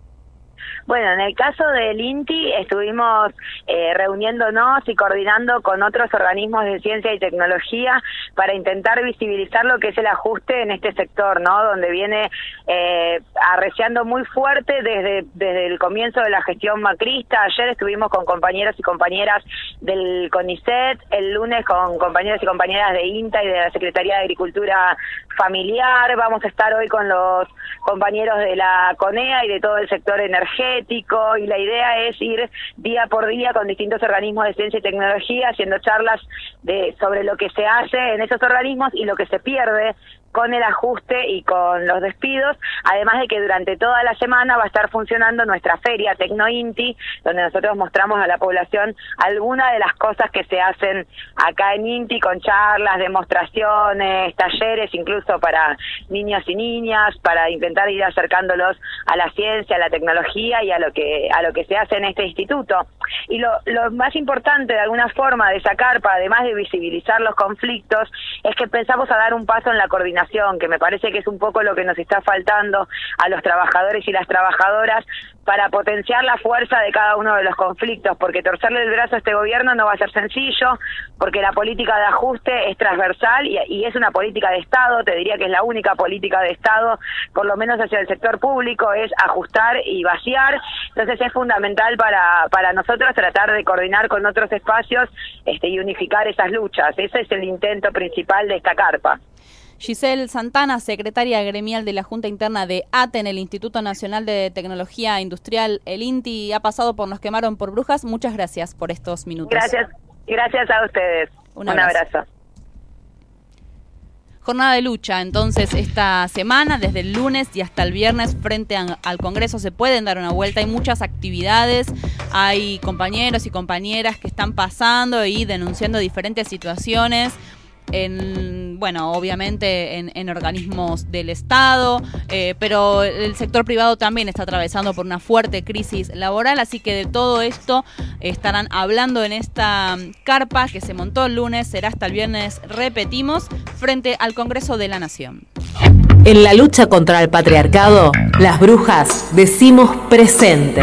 V: Bueno, en el caso del INTI estuvimos eh, reuniéndonos y coordinando con otros organismos de ciencia y tecnología para intentar visibilizar lo que es el ajuste en este sector, ¿no? Donde viene eh, arreciando muy fuerte desde, desde el comienzo de la gestión macrista. Ayer estuvimos con compañeros y compañeras del CONICET, el lunes con compañeros y compañeras de INTA y de la Secretaría de Agricultura Familiar. Vamos a estar hoy con los compañeros de la CONEA y de todo el sector energético y la idea es ir día por día con distintos organismos de ciencia y tecnología haciendo charlas de sobre lo que se hace en esos organismos y lo que se pierde con el ajuste y con los despidos, además de que durante toda la semana va a estar funcionando nuestra feria Tecnointi, donde nosotros mostramos a la población algunas de las cosas que se hacen acá en Inti con charlas, demostraciones, talleres, incluso para niños y niñas, para intentar ir acercándolos a la ciencia, a la tecnología y a lo que a lo que se hace en este instituto. Y lo, lo más importante de alguna forma de sacar, para además de visibilizar los conflictos, es que pensamos a dar un paso en la coordinación que me parece que es un poco lo que nos está faltando a los trabajadores y las trabajadoras para potenciar la fuerza de cada uno de los conflictos, porque torcerle el brazo a este gobierno no va a ser sencillo, porque la política de ajuste es transversal y, y, es una política de Estado, te diría que es la única política de Estado, por lo menos hacia el sector público, es ajustar y vaciar, entonces es fundamental para, para nosotros tratar de coordinar con otros espacios este, y unificar esas luchas, ese es el intento principal de esta carpa.
I: Giselle Santana, secretaria gremial de la Junta Interna de ATEN, el Instituto Nacional de Tecnología Industrial, el INTI, ha pasado por Nos Quemaron por Brujas. Muchas gracias por estos minutos.
V: Gracias, gracias a ustedes. Un abrazo.
I: Jornada de lucha, entonces, esta semana, desde el lunes y hasta el viernes, frente al Congreso, se pueden dar una vuelta. Hay muchas actividades, hay compañeros y compañeras que están pasando y denunciando diferentes situaciones en, bueno, obviamente en, organismos del Estado, eh, pero el sector privado también está atravesando por una fuerte crisis laboral, así que de todo esto estarán hablando en esta carpa que se montó el lunes, será hasta el viernes, repetimos, frente al Congreso de la Nación.
H: En la lucha contra el patriarcado, las brujas decimos presente.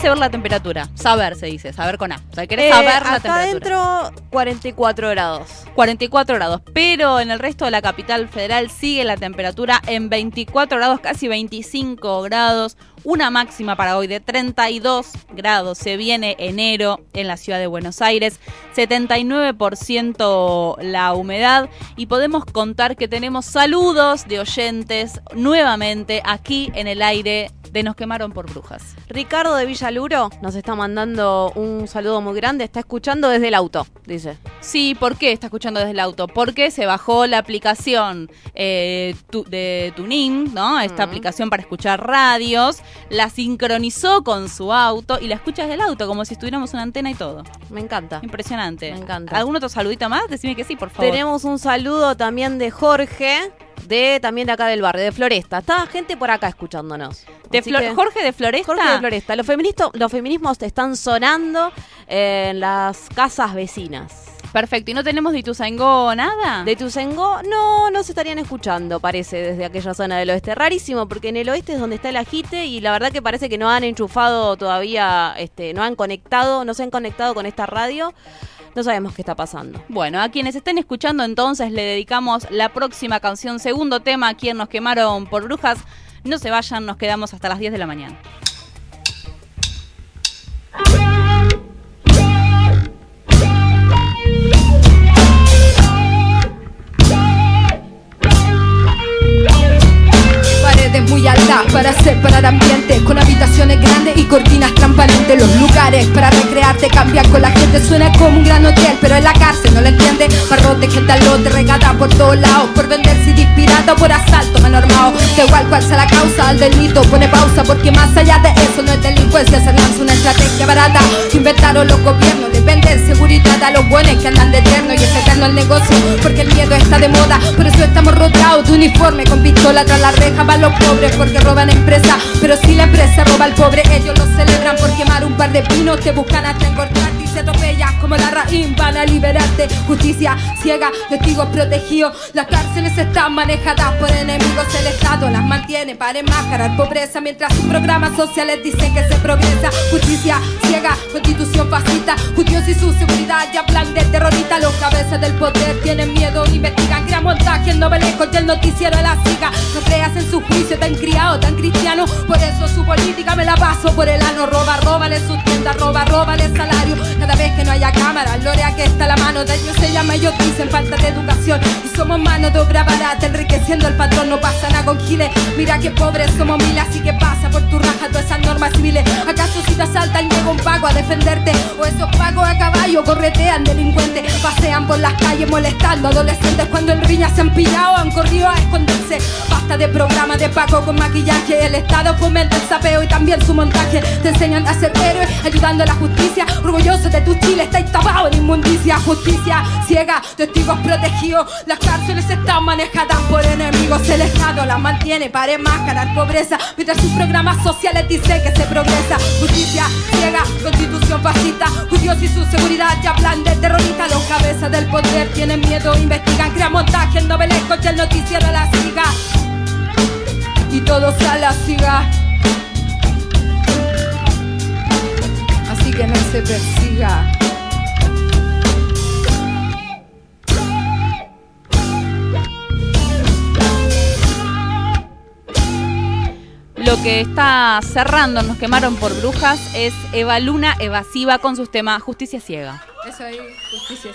I: Querés saber la temperatura. Saber se dice, saber con A. O sea, querés saber la temperatura.
J: adentro, 44 grados.
I: 44 grados. Pero en el resto de la capital federal sigue la temperatura en 24 grados, casi 25 grados. Una máxima para hoy de 32 grados. Se viene enero en la ciudad de Buenos Aires. 79% la humedad. Y podemos contar que tenemos saludos de oyentes nuevamente aquí en el aire de Nos quemaron por brujas.
J: Ricardo de Villaluro nos está mandando un saludo muy grande. Está escuchando desde el auto, dice.
I: Sí, ¿por qué está escuchando desde el auto? Porque se bajó la aplicación eh, tu- de Tunin, ¿no? Esta aplicación para escuchar radios, la sincronizó con su auto y la escucha desde el auto, como si estuviéramos una antena y todo.
J: Me encanta.
I: Impresionante.
J: Me encanta.
I: ¿Algún otro saludito más? Decime que sí, por favor.
J: Tenemos un saludo también de Jorge, de también de acá del barrio, de Floresta. Está gente por acá escuchándonos.
I: De Flor-
J: que-
I: Jorge de Floresta.
J: Jorge de Floresta. Los, feministo- los feminismos están sonando en las casas vecinas.
I: Perfecto. ¿Y no tenemos de Ituzaingó nada?
J: De Ituzaingó, no, no se estarían escuchando, parece, desde aquella zona del oeste. Rarísimo, porque en el oeste es donde está el ajite y la verdad que parece que no han enchufado todavía, este, no han conectado, no se han conectado con esta radio. No sabemos qué está pasando.
I: Bueno, a quienes estén escuchando entonces le dedicamos la próxima canción, segundo tema, a quien nos quemaron por brujas. No se vayan, nos quedamos hasta las 10 de la mañana.
W: Muy altas para separar ambientes Con habitaciones grandes y cortinas transparentes. Los lugares para recrearte cambian con la gente. Suena como un gran hotel, pero en la cárcel no lo entiende. Barrote, gente al lote, regada por todos lados. Por vender CD pirata por asalto mal armado. Da igual cuál sea la causa, al delito pone pausa Porque más allá de eso no es delincuencia. Se lanza una estrategia barata que inventaron los gobiernos Le seguridad a los buenos que andan de eterno Y es eterno el negocio porque el miedo está de moda. Por eso estamos rodeados de uniforme con pistola tras la reja Van los pobres porque roban empresa Pero si la empresa roba al pobre ellos lo celebran Por quemar un par de pinos te buscan hasta encortarte Y se como la raíz van a liberarte. Justicia ciega, testigos protegidos. Las cárceles están manejadas por enemigos El Estado. Las mantiene para enmascarar pobreza Mientras sus programas sociales dicen que se progresa. Justicia ciega, constitución fascista. Judíos y su seguridad ya plan de terrorista. Los cabezas del poder tienen miedo, investigan. Crean montajes novelescos y el noticiero de la siga. No creas en su juicio tan criado, tan cristiano. Por eso su política me la paso por el ano. Roba, róbale su tienda, roba, el salario vez que no haya cámara, lorea que está la mano de ellos se llama, ellos dicen falta de educación. Y somos mano de obra barata, enriqueciendo el patrón No pasa nada con giles, mira que pobres somos miles Así que pasa por tu raja todas esas normas civiles. ¿Acaso si te asaltan llega un pago a defenderte? O esos pagos a caballo corretean delincuentes. Pasean por las calles molestando adolescentes Cuando en riñas se han pillado han corrido a esconderse. Basta de programa de pago con maquillaje. El Estado fomenta el sapeo y también su montaje. Te enseñan a ser héroe ayudando a la justicia. Orgulloso de tu Chile, estáis tapados en inmundicia Justicia ciega, testigos protegidos. Las cárceles están manejadas por enemigos. El Estado las mantiene para enmascarar pobreza. Mientras sus programas sociales dicen que se progresa. Justicia ciega, constitución fascista. Judíos y su seguridad ya plan de terrorista Los cabezas del poder tienen miedo, investigan Crean montajes novelescos y el noticiero la siga. Y todo a la siga se persiga
I: Lo que está cerrando, nos quemaron por brujas, es Eva Luna evasiva con sus temas Justicia Ciega.
W: Eso ahí, justicia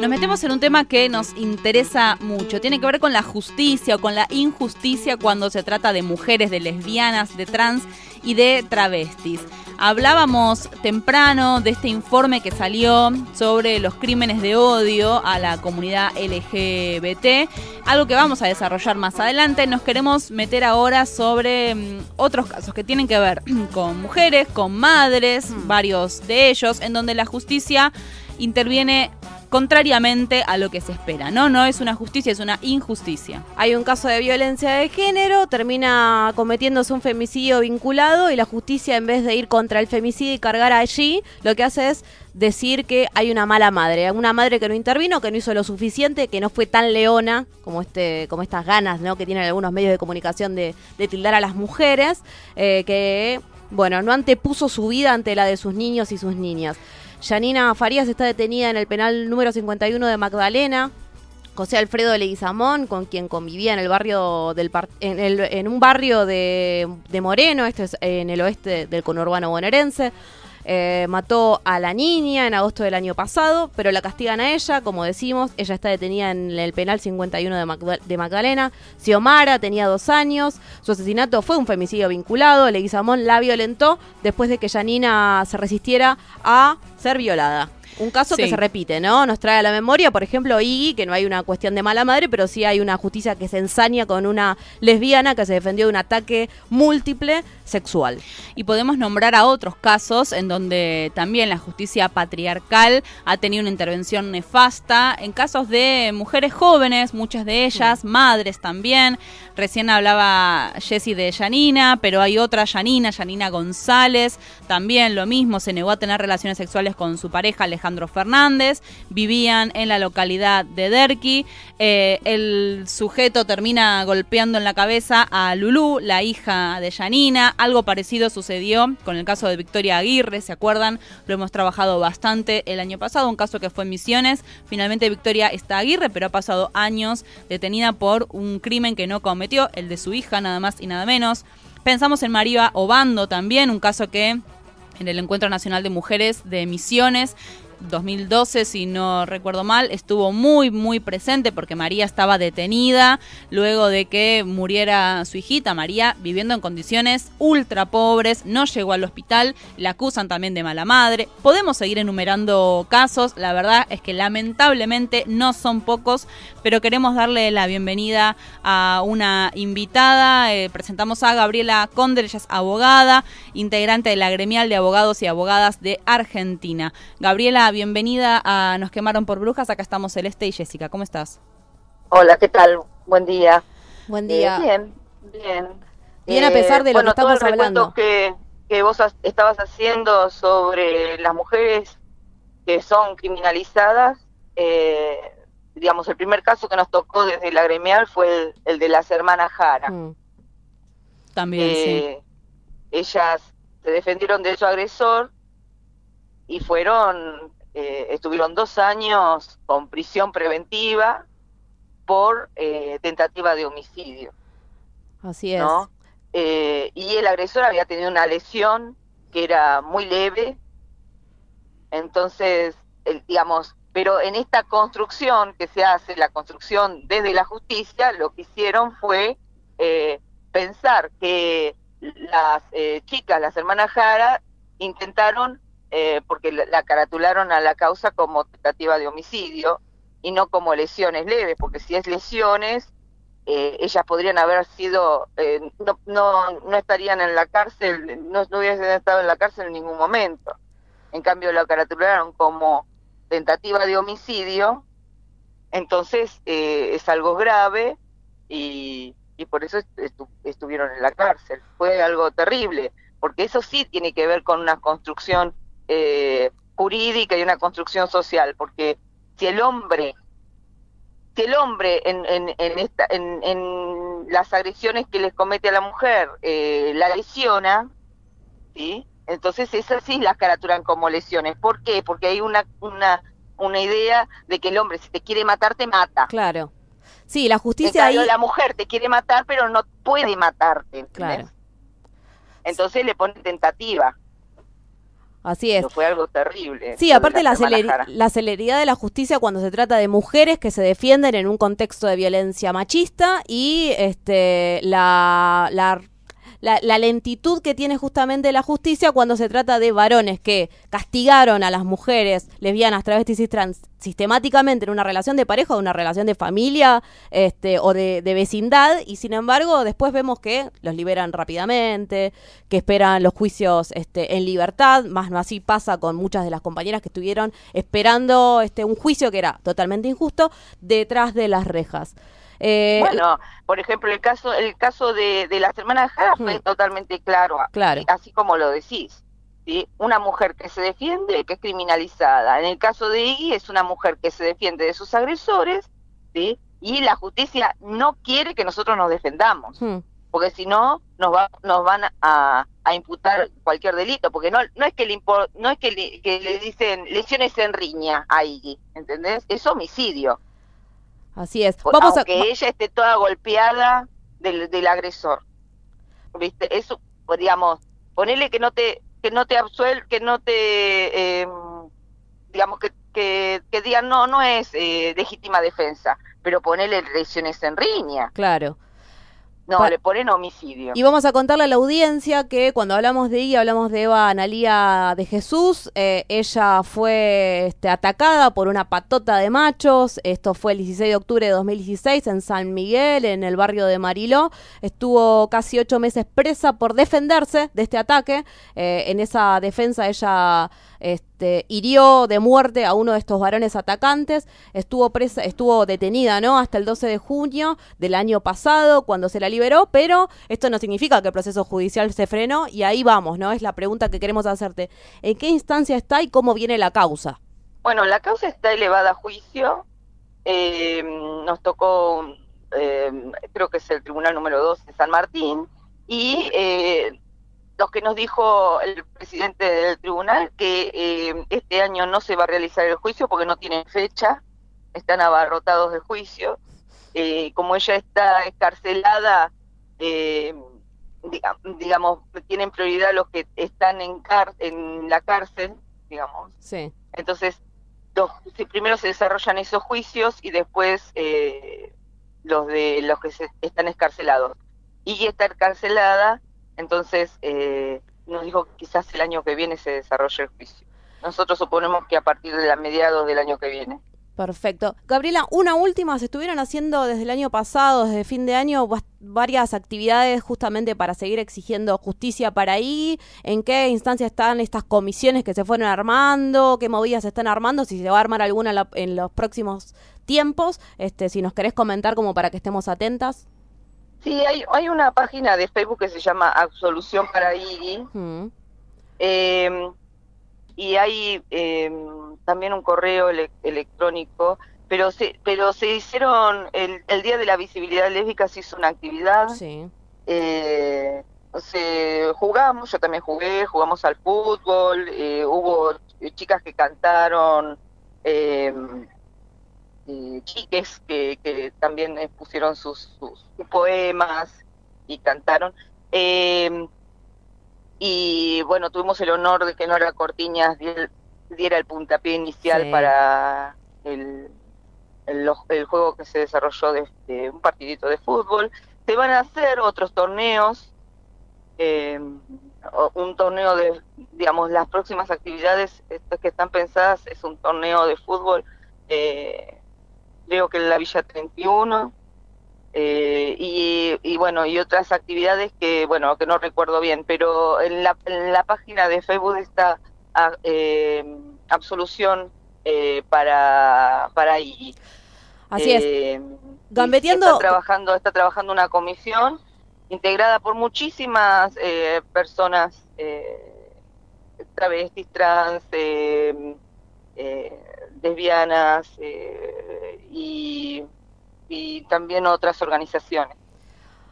I: Nos metemos en un tema que nos interesa mucho. Tiene que ver con la justicia o con la injusticia cuando se trata de mujeres, de lesbianas, de trans y de travestis. Hablábamos temprano de este informe que salió sobre los crímenes de odio a la comunidad LGBT, algo que vamos a desarrollar más adelante. Nos queremos meter ahora sobre mm, otros casos que tienen que ver con mujeres, con madres, varios de ellos, en donde la justicia interviene contrariamente a lo que se espera, ¿no? No es una justicia, es una injusticia.
J: Hay un caso de violencia de género, termina cometiéndose un femicidio vinculado y la justicia en vez de ir contra el femicidio y cargar allí, lo que hace es decir que hay una mala madre, una madre que no intervino, que no hizo lo suficiente, que no fue tan leona como este, como estas ganas, ¿no? Que tienen algunos medios de comunicación de, de tildar a las mujeres, eh, que bueno, no antepuso su vida ante la de sus niños y sus niñas. Yanina Farías está detenida en el penal número 51 de Magdalena. José Alfredo Leguizamón, con quien convivía en el barrio del en, el- en un barrio de, de Moreno, esto es en el oeste del conurbano bonaerense. Eh, mató a la niña en agosto del año pasado, pero la castigan a ella, como decimos, ella está detenida en el penal 51 de, de Magdalena. Xiomara tenía dos años, su asesinato fue un femicidio vinculado, Leguizamón la violentó después de que Janina se resistiera a ser violada. Un caso que se repite, ¿no? Nos trae a la memoria, por ejemplo, Iggy, que no hay una cuestión de mala madre, pero sí hay una justicia que se ensaña con una lesbiana que se defendió de un ataque múltiple sexual.
I: Y podemos nombrar a otros casos en donde también la justicia patriarcal ha tenido una intervención nefasta, en casos de mujeres jóvenes, muchas de ellas, madres también. Recién hablaba Jessie de Yanina, pero hay otra Yanina, Yanina González, también lo mismo, se negó a tener relaciones sexuales con su pareja Alejandro Fernández, vivían en la localidad de Derqui, Eh, el sujeto termina golpeando en la cabeza a Lulú, la hija de Yanina, algo parecido sucedió con el caso de Victoria Aguirre, ¿se acuerdan? Lo hemos trabajado bastante el año pasado, un caso que fue en Misiones, finalmente Victoria está Aguirre, pero ha pasado años detenida por un crimen que no cometió, el de su hija nada más y nada menos. Pensamos en María Obando también, un caso que en el Encuentro Nacional de Mujeres de Misiones 2012, si no recuerdo mal, estuvo muy, muy presente porque María estaba detenida luego de que muriera su hijita. María viviendo en condiciones ultra pobres, no llegó al hospital, la acusan también de mala madre. Podemos seguir enumerando casos, la verdad es que lamentablemente no son pocos, pero queremos darle la bienvenida a una invitada. Eh, presentamos a Gabriela Conder, ella es abogada, integrante de la gremial de abogados y abogadas de Argentina. Gabriela, bienvenida a Nos quemaron por brujas. Acá estamos Celeste y Jessica. ¿Cómo estás?
X: Hola, ¿qué tal? Buen día.
J: Buen
X: Eh,
J: día.
X: bien, bien.
J: Bien, a pesar de lo
X: bueno,
J: que estamos
X: todo el
J: hablando.
X: Que, que vos has- estabas haciendo sobre las mujeres que son criminalizadas, eh, digamos, el primer caso que nos tocó desde la gremial fue el, el de las hermanas Jara.
J: Mm.
I: También,
X: Eh, Ellas se defendieron de su agresor y fueron, eh, estuvieron dos años con prisión preventiva por eh, tentativa de homicidio.
J: Así es.
X: ¿no? Eh, y el agresor había tenido una lesión que era muy leve, entonces, el- digamos, pero en esta construcción que se hace, la construcción desde la justicia, lo que hicieron fue eh, pensar que las eh, chicas, las hermanas Jara, intentaron, eh, porque la, la caratularon a la causa como tentativa de homicidio y no como lesiones leves, porque si es lesiones, eh, ellas podrían haber sido, eh, no, no, no estarían en la cárcel, no, hubiesen estado en la cárcel en ningún momento. En cambio, lo caratularon como tentativa de homicidio, entonces eh, es algo grave y, y por eso estu- estuvieron en la cárcel. Fue algo terrible, porque eso sí tiene que ver con una construcción eh, jurídica y una construcción social, porque si el hombre si el hombre en, en, en, esta, en, en las agresiones que les comete a la mujer eh, la lesiona, ¿sí? entonces esas sí las caraturan como lesiones. ¿Por qué? Porque hay una, una, una idea de que el hombre si te quiere matar, te mata.
J: Claro. Sí, la justicia ahí.
X: la mujer te quiere matar, pero no puede matarte. ¿entendés?
J: Claro.
X: Entonces le pone tentativa.
J: Así es.
X: Fue algo terrible.
J: Sí, aparte la,
X: Jara.
J: la celeridad de la justicia cuando se trata de mujeres que se defienden en un contexto de violencia machista y este la, la, la- la lentitud que tiene justamente la justicia cuando se trata de varones que castigaron a las mujeres lesbianas, travestis y trans sistemáticamente en una relación de pareja o una relación de familia este, o de, de vecindad y sin embargo después vemos que los liberan rápidamente, que esperan los juicios este, en libertad, más no así pasa con muchas de las compañeras que estuvieron esperando este, un juicio que era totalmente injusto detrás de las rejas. Eh,
X: bueno, por ejemplo, el caso el caso de, de las hermanas Jara fue totalmente claro,
J: Claro.
X: así como lo decís. ¿sí? Una mujer que se defiende, que es criminalizada. En el caso de Iggy es una mujer que se defiende de sus agresores, ¿sí? y la justicia no quiere que nosotros nos defendamos,
J: hmm,
X: porque si no nos va, nos van a, a imputar cualquier delito, porque no no es que le impo- no es que le, que le dicen lesiones en riña a Iggy, ¿entendés? Es homicidio.
J: Así es. Vamos a,
X: aunque ella esté toda golpeada del, del agresor. ¿Viste? Eso, pues, digamos, ponele que no te que no te absuel, que no te, eh, digamos, que, que, que digan, no, no es eh, legítima defensa, pero ponerle lesiones en riña.
J: Claro.
X: No,
J: Pa-
X: le ponen homicidio.
J: Y vamos a contarle a la audiencia que cuando hablamos de ella, hablamos de Eva Analía de Jesús. Eh, ella fue este, atacada por una patota de machos. Esto fue el 16 de octubre de 2016 en San Miguel, en el barrio de Mariló. Estuvo casi ocho meses presa por defenderse de este ataque. Eh, en esa defensa ella este, hirió de muerte a uno de estos varones atacantes. Estuvo presa, estuvo detenida, ¿no? Hasta el 12 de junio del año pasado, cuando se la liberó, pero esto no significa que el proceso judicial se frenó y ahí vamos, ¿no? Es la pregunta que queremos hacerte. ¿En qué instancia está y cómo viene la causa?
X: Bueno, la causa está elevada a juicio. Eh, nos tocó, eh, creo que es el tribunal número 2 de San Martín. Y eh, lo que nos dijo el presidente del tribunal, que eh, este año no se va a realizar el juicio porque no tienen fecha, están abarrotados de juicio. Eh, como ella está escarcelada, eh, diga- digamos, tienen prioridad los que están en, car- en la cárcel, digamos.
J: Sí.
X: Entonces, los, primero se desarrollan esos juicios y después eh, los de los que se, están escarcelados. Y está encarcelada, entonces eh, nos dijo que quizás el año que viene se desarrolle el juicio. Nosotros suponemos que a partir de la mediados del año que viene.
J: Perfecto. Gabriela, una última, se estuvieron haciendo desde el año pasado, desde fin de año, varias actividades justamente para seguir exigiendo justicia para ahí. ¿En qué instancia están estas comisiones que se fueron armando? ¿Qué movidas se están armando? Si se va a armar alguna en, la- en los próximos tiempos. Este, si nos querés comentar como para que estemos atentas.
X: Sí, hay, hay una página de Facebook que se llama Absolución para.
J: Mm.
X: Eh, y hay eh, también un correo ele- electrónico, pero se, pero se hicieron, el, el Día de la Visibilidad Lésbica se hizo una actividad.
J: Sí.
X: Eh, se, jugamos, yo también jugué, jugamos al fútbol, eh, hubo chicas que cantaron, eh, chiques que, que también pusieron sus, sus poemas y cantaron. Eh, y bueno, tuvimos el honor de que Nora Cortiñas diera, el puntapié inicial
J: Sí.
X: para el, el, el juego que se desarrolló de, de un partidito de fútbol. Se van a hacer otros torneos, eh, un torneo de, digamos, las próximas actividades estas que están pensadas es un torneo de fútbol, eh, creo que en la Villa 31, eh, y, y bueno, y otras actividades que, bueno, que no recuerdo bien, pero en la, en la página de Facebook está ah, eh, Absolución eh, para, para ahí.
J: Así es.
X: Eh,
J: Gambeteando-
X: Está trabajando, está trabajando una comisión integrada por muchísimas eh, personas, eh, travestis, trans, lesbianas también otras organizaciones.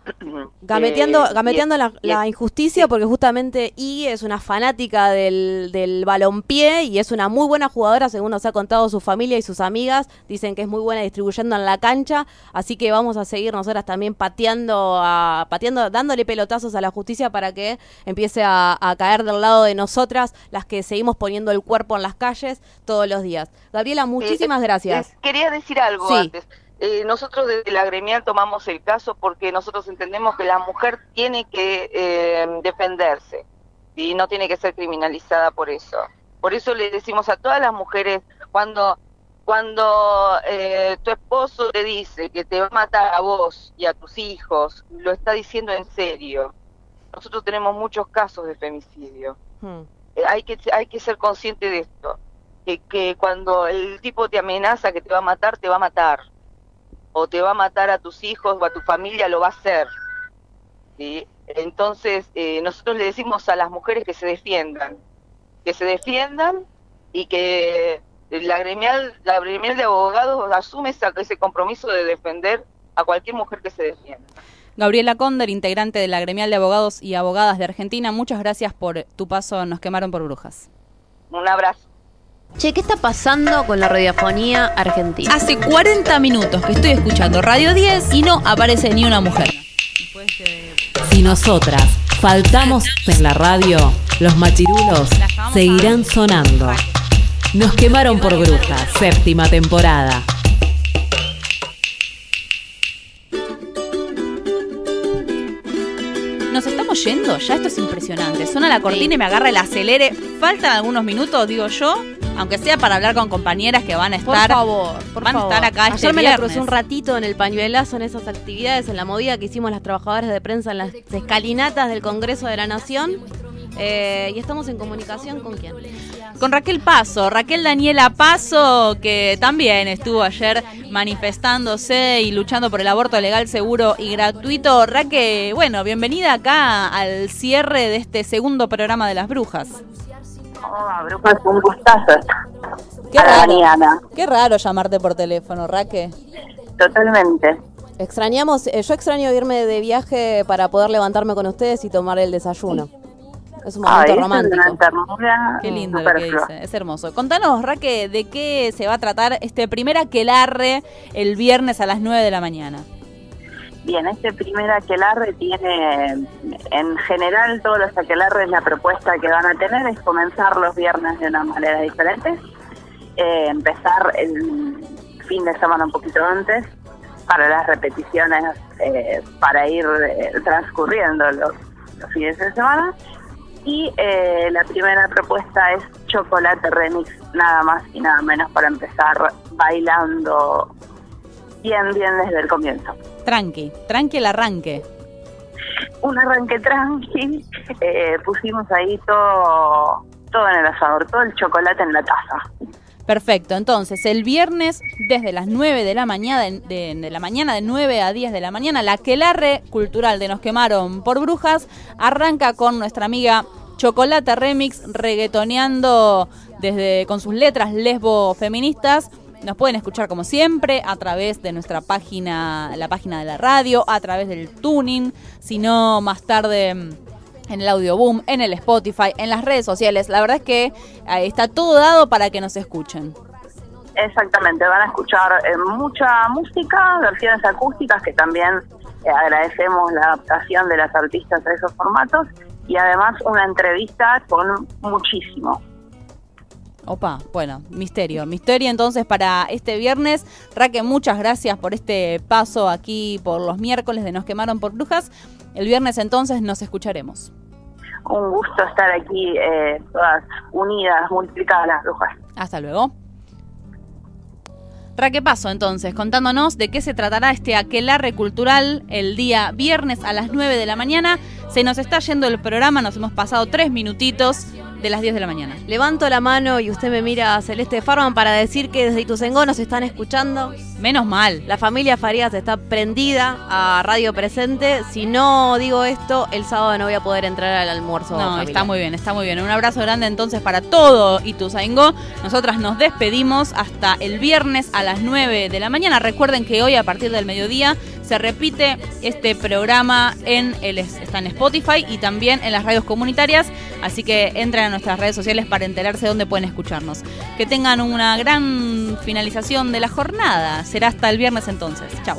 J: Gameteando,
X: Eh,
J: gameteando la, injusticia porque justamente I es una fanática del, del balompié y es una muy buena jugadora según nos ha contado su familia y sus amigas. Dicen que es muy buena distribuyendo en la cancha, así que vamos a seguir nosotras también pateando, a, pateando dándole pelotazos a la justicia para que empiece a, a caer del lado de nosotras, las que seguimos poniendo el cuerpo en las calles todos los días. Gabriela, muchísimas
X: Eh,
J: gracias.
X: eh, quería decir algo
J: Sí.
X: antes. Eh, nosotros desde la gremial tomamos el caso porque nosotros entendemos que la mujer tiene que eh, defenderse y no tiene que ser criminalizada por eso. Por eso le decimos a todas las mujeres cuando cuando eh, tu esposo te dice que te va a matar a vos y a tus hijos, lo está diciendo en serio. Nosotros tenemos muchos casos de femicidio.
J: Hmm.
X: Eh, hay que hay que ser consciente de esto que, que cuando el tipo te amenaza que te va a matar te va a matar o te va a matar a tus hijos o a tu familia lo va a hacer ¿sí? entonces eh, nosotros le decimos a las mujeres que se defiendan que se defiendan y que la gremial la gremial de abogados asume esa- ese compromiso de defender a cualquier mujer que se defienda
I: Gabriela Conder, integrante de la Gremial de Abogados y Abogadas de Argentina, muchas gracias por tu paso Nos quemaron por brujas.
X: un abrazo
J: Che, ¿qué está pasando con la radiofonía argentina?
I: Hace 40 minutos que estoy escuchando Radio 10 y no aparece ni una mujer.
H: Si nosotras faltamos en la radio, los machirulos seguirán sonando. Nos quemaron por brujas, séptima temporada.
I: Nos estamos yendo, ya esto es impresionante. Suena la cortina y me agarra el acelere. Faltan algunos minutos, digo yo, aunque sea para hablar con compañeras que van a
J: Por
I: estar.
J: favor, por
I: van
J: favor.
I: a estar acá
J: Ayer
I: este
J: me la crucé un ratito en el pañuelazo en esas actividades, en la movida que hicimos las trabajadoras de prensa en las escalinatas del Congreso de la Nación. Eh, y estamos en comunicación con quién.
I: Con Raquel Paso, Raquel Daniela Paso, que también estuvo ayer manifestándose y luchando por el aborto legal, seguro y gratuito. Raquel, bueno, bienvenida acá al cierre de este segundo programa de las brujas.
Y: Hola, brujas, un gustazo.
I: Qué raro,
Y: mañana.
I: qué raro llamarte por teléfono, Raquel.
Y: Totalmente.
J: Extrañamos, eh, yo extraño irme de viaje para poder levantarme con ustedes y tomar el desayuno. Es un momento
Y: Ay, es
J: romántico.
Y: una ternura
I: Qué lindo lo que dice, es hermoso. Contanos, Raque, de qué se va a tratar este primer aquelarre el viernes a las 9 de la mañana.
Y: Bien, este primer aquelarre tiene, en general, todos los aquelarres, la propuesta que van a tener es comenzar los viernes de una manera diferente, eh, empezar el fin de semana un poquito antes para las repeticiones, eh, para ir eh, transcurriendo los, los fines de semana. Y eh, la primera propuesta es chocolate remix, nada más y nada menos para empezar bailando bien, bien desde el comienzo.
I: Tranqui, tranqui el arranque.
Y: un arranque tranqui, eh, pusimos ahí todo, todo en el asador, todo el chocolate en la taza.
I: Perfecto, entonces el viernes desde las 9 de la mañana, de, de la mañana de 9 a 10 de la mañana, la aquelarre cultural de Nos quemaron por brujas arranca con nuestra amiga Chocolate Remix reggaetoneando desde con sus letras lesbo feministas. Nos pueden escuchar como siempre a través de nuestra página, la página de la radio, a través del tuning, si no más tarde mm, en el Audio Boom, en el Spotify, en las redes sociales. La verdad es que eh, está todo dado para que nos escuchen.
Y: Exactamente, van a escuchar eh, mucha música, versiones acústicas, que también eh, agradecemos la adaptación de las artistas a esos formatos, y además una entrevista con muchísimo.
I: Opa, bueno, misterio. Misterio entonces para este viernes. Raque, muchas gracias por este paso aquí por los miércoles de Nos quemaron por brujas. El viernes entonces nos escucharemos.
Y: Un gusto estar aquí eh, todas unidas, multiplicadas las brujas.
I: Hasta luego. Raque Paso, entonces, contándonos de qué se tratará este aquelarre cultural el día viernes a las 9 de la mañana. Se nos está yendo el programa, nos hemos pasado tres minutitos de las 10 de la mañana.
J: Levanto la mano y usted me mira a Celeste Farman para decir que desde Ituzaingó nos están escuchando.
I: Menos mal.
J: La familia Farías está prendida a Radio Presente. Si no digo esto, el sábado no voy a poder entrar al almuerzo.
I: No, está muy bien, está muy bien. Un abrazo grande entonces para todo Ituzaingó. Nosotras nos despedimos hasta el viernes a las 9 de la mañana. Recuerden que hoy a partir del mediodía se repite este programa en está en Spotify y también en las radios comunitarias, así que entren a nuestras redes sociales para enterarse dónde pueden escucharnos. Que tengan una gran finalización de la jornada. Será hasta el viernes entonces. Chau.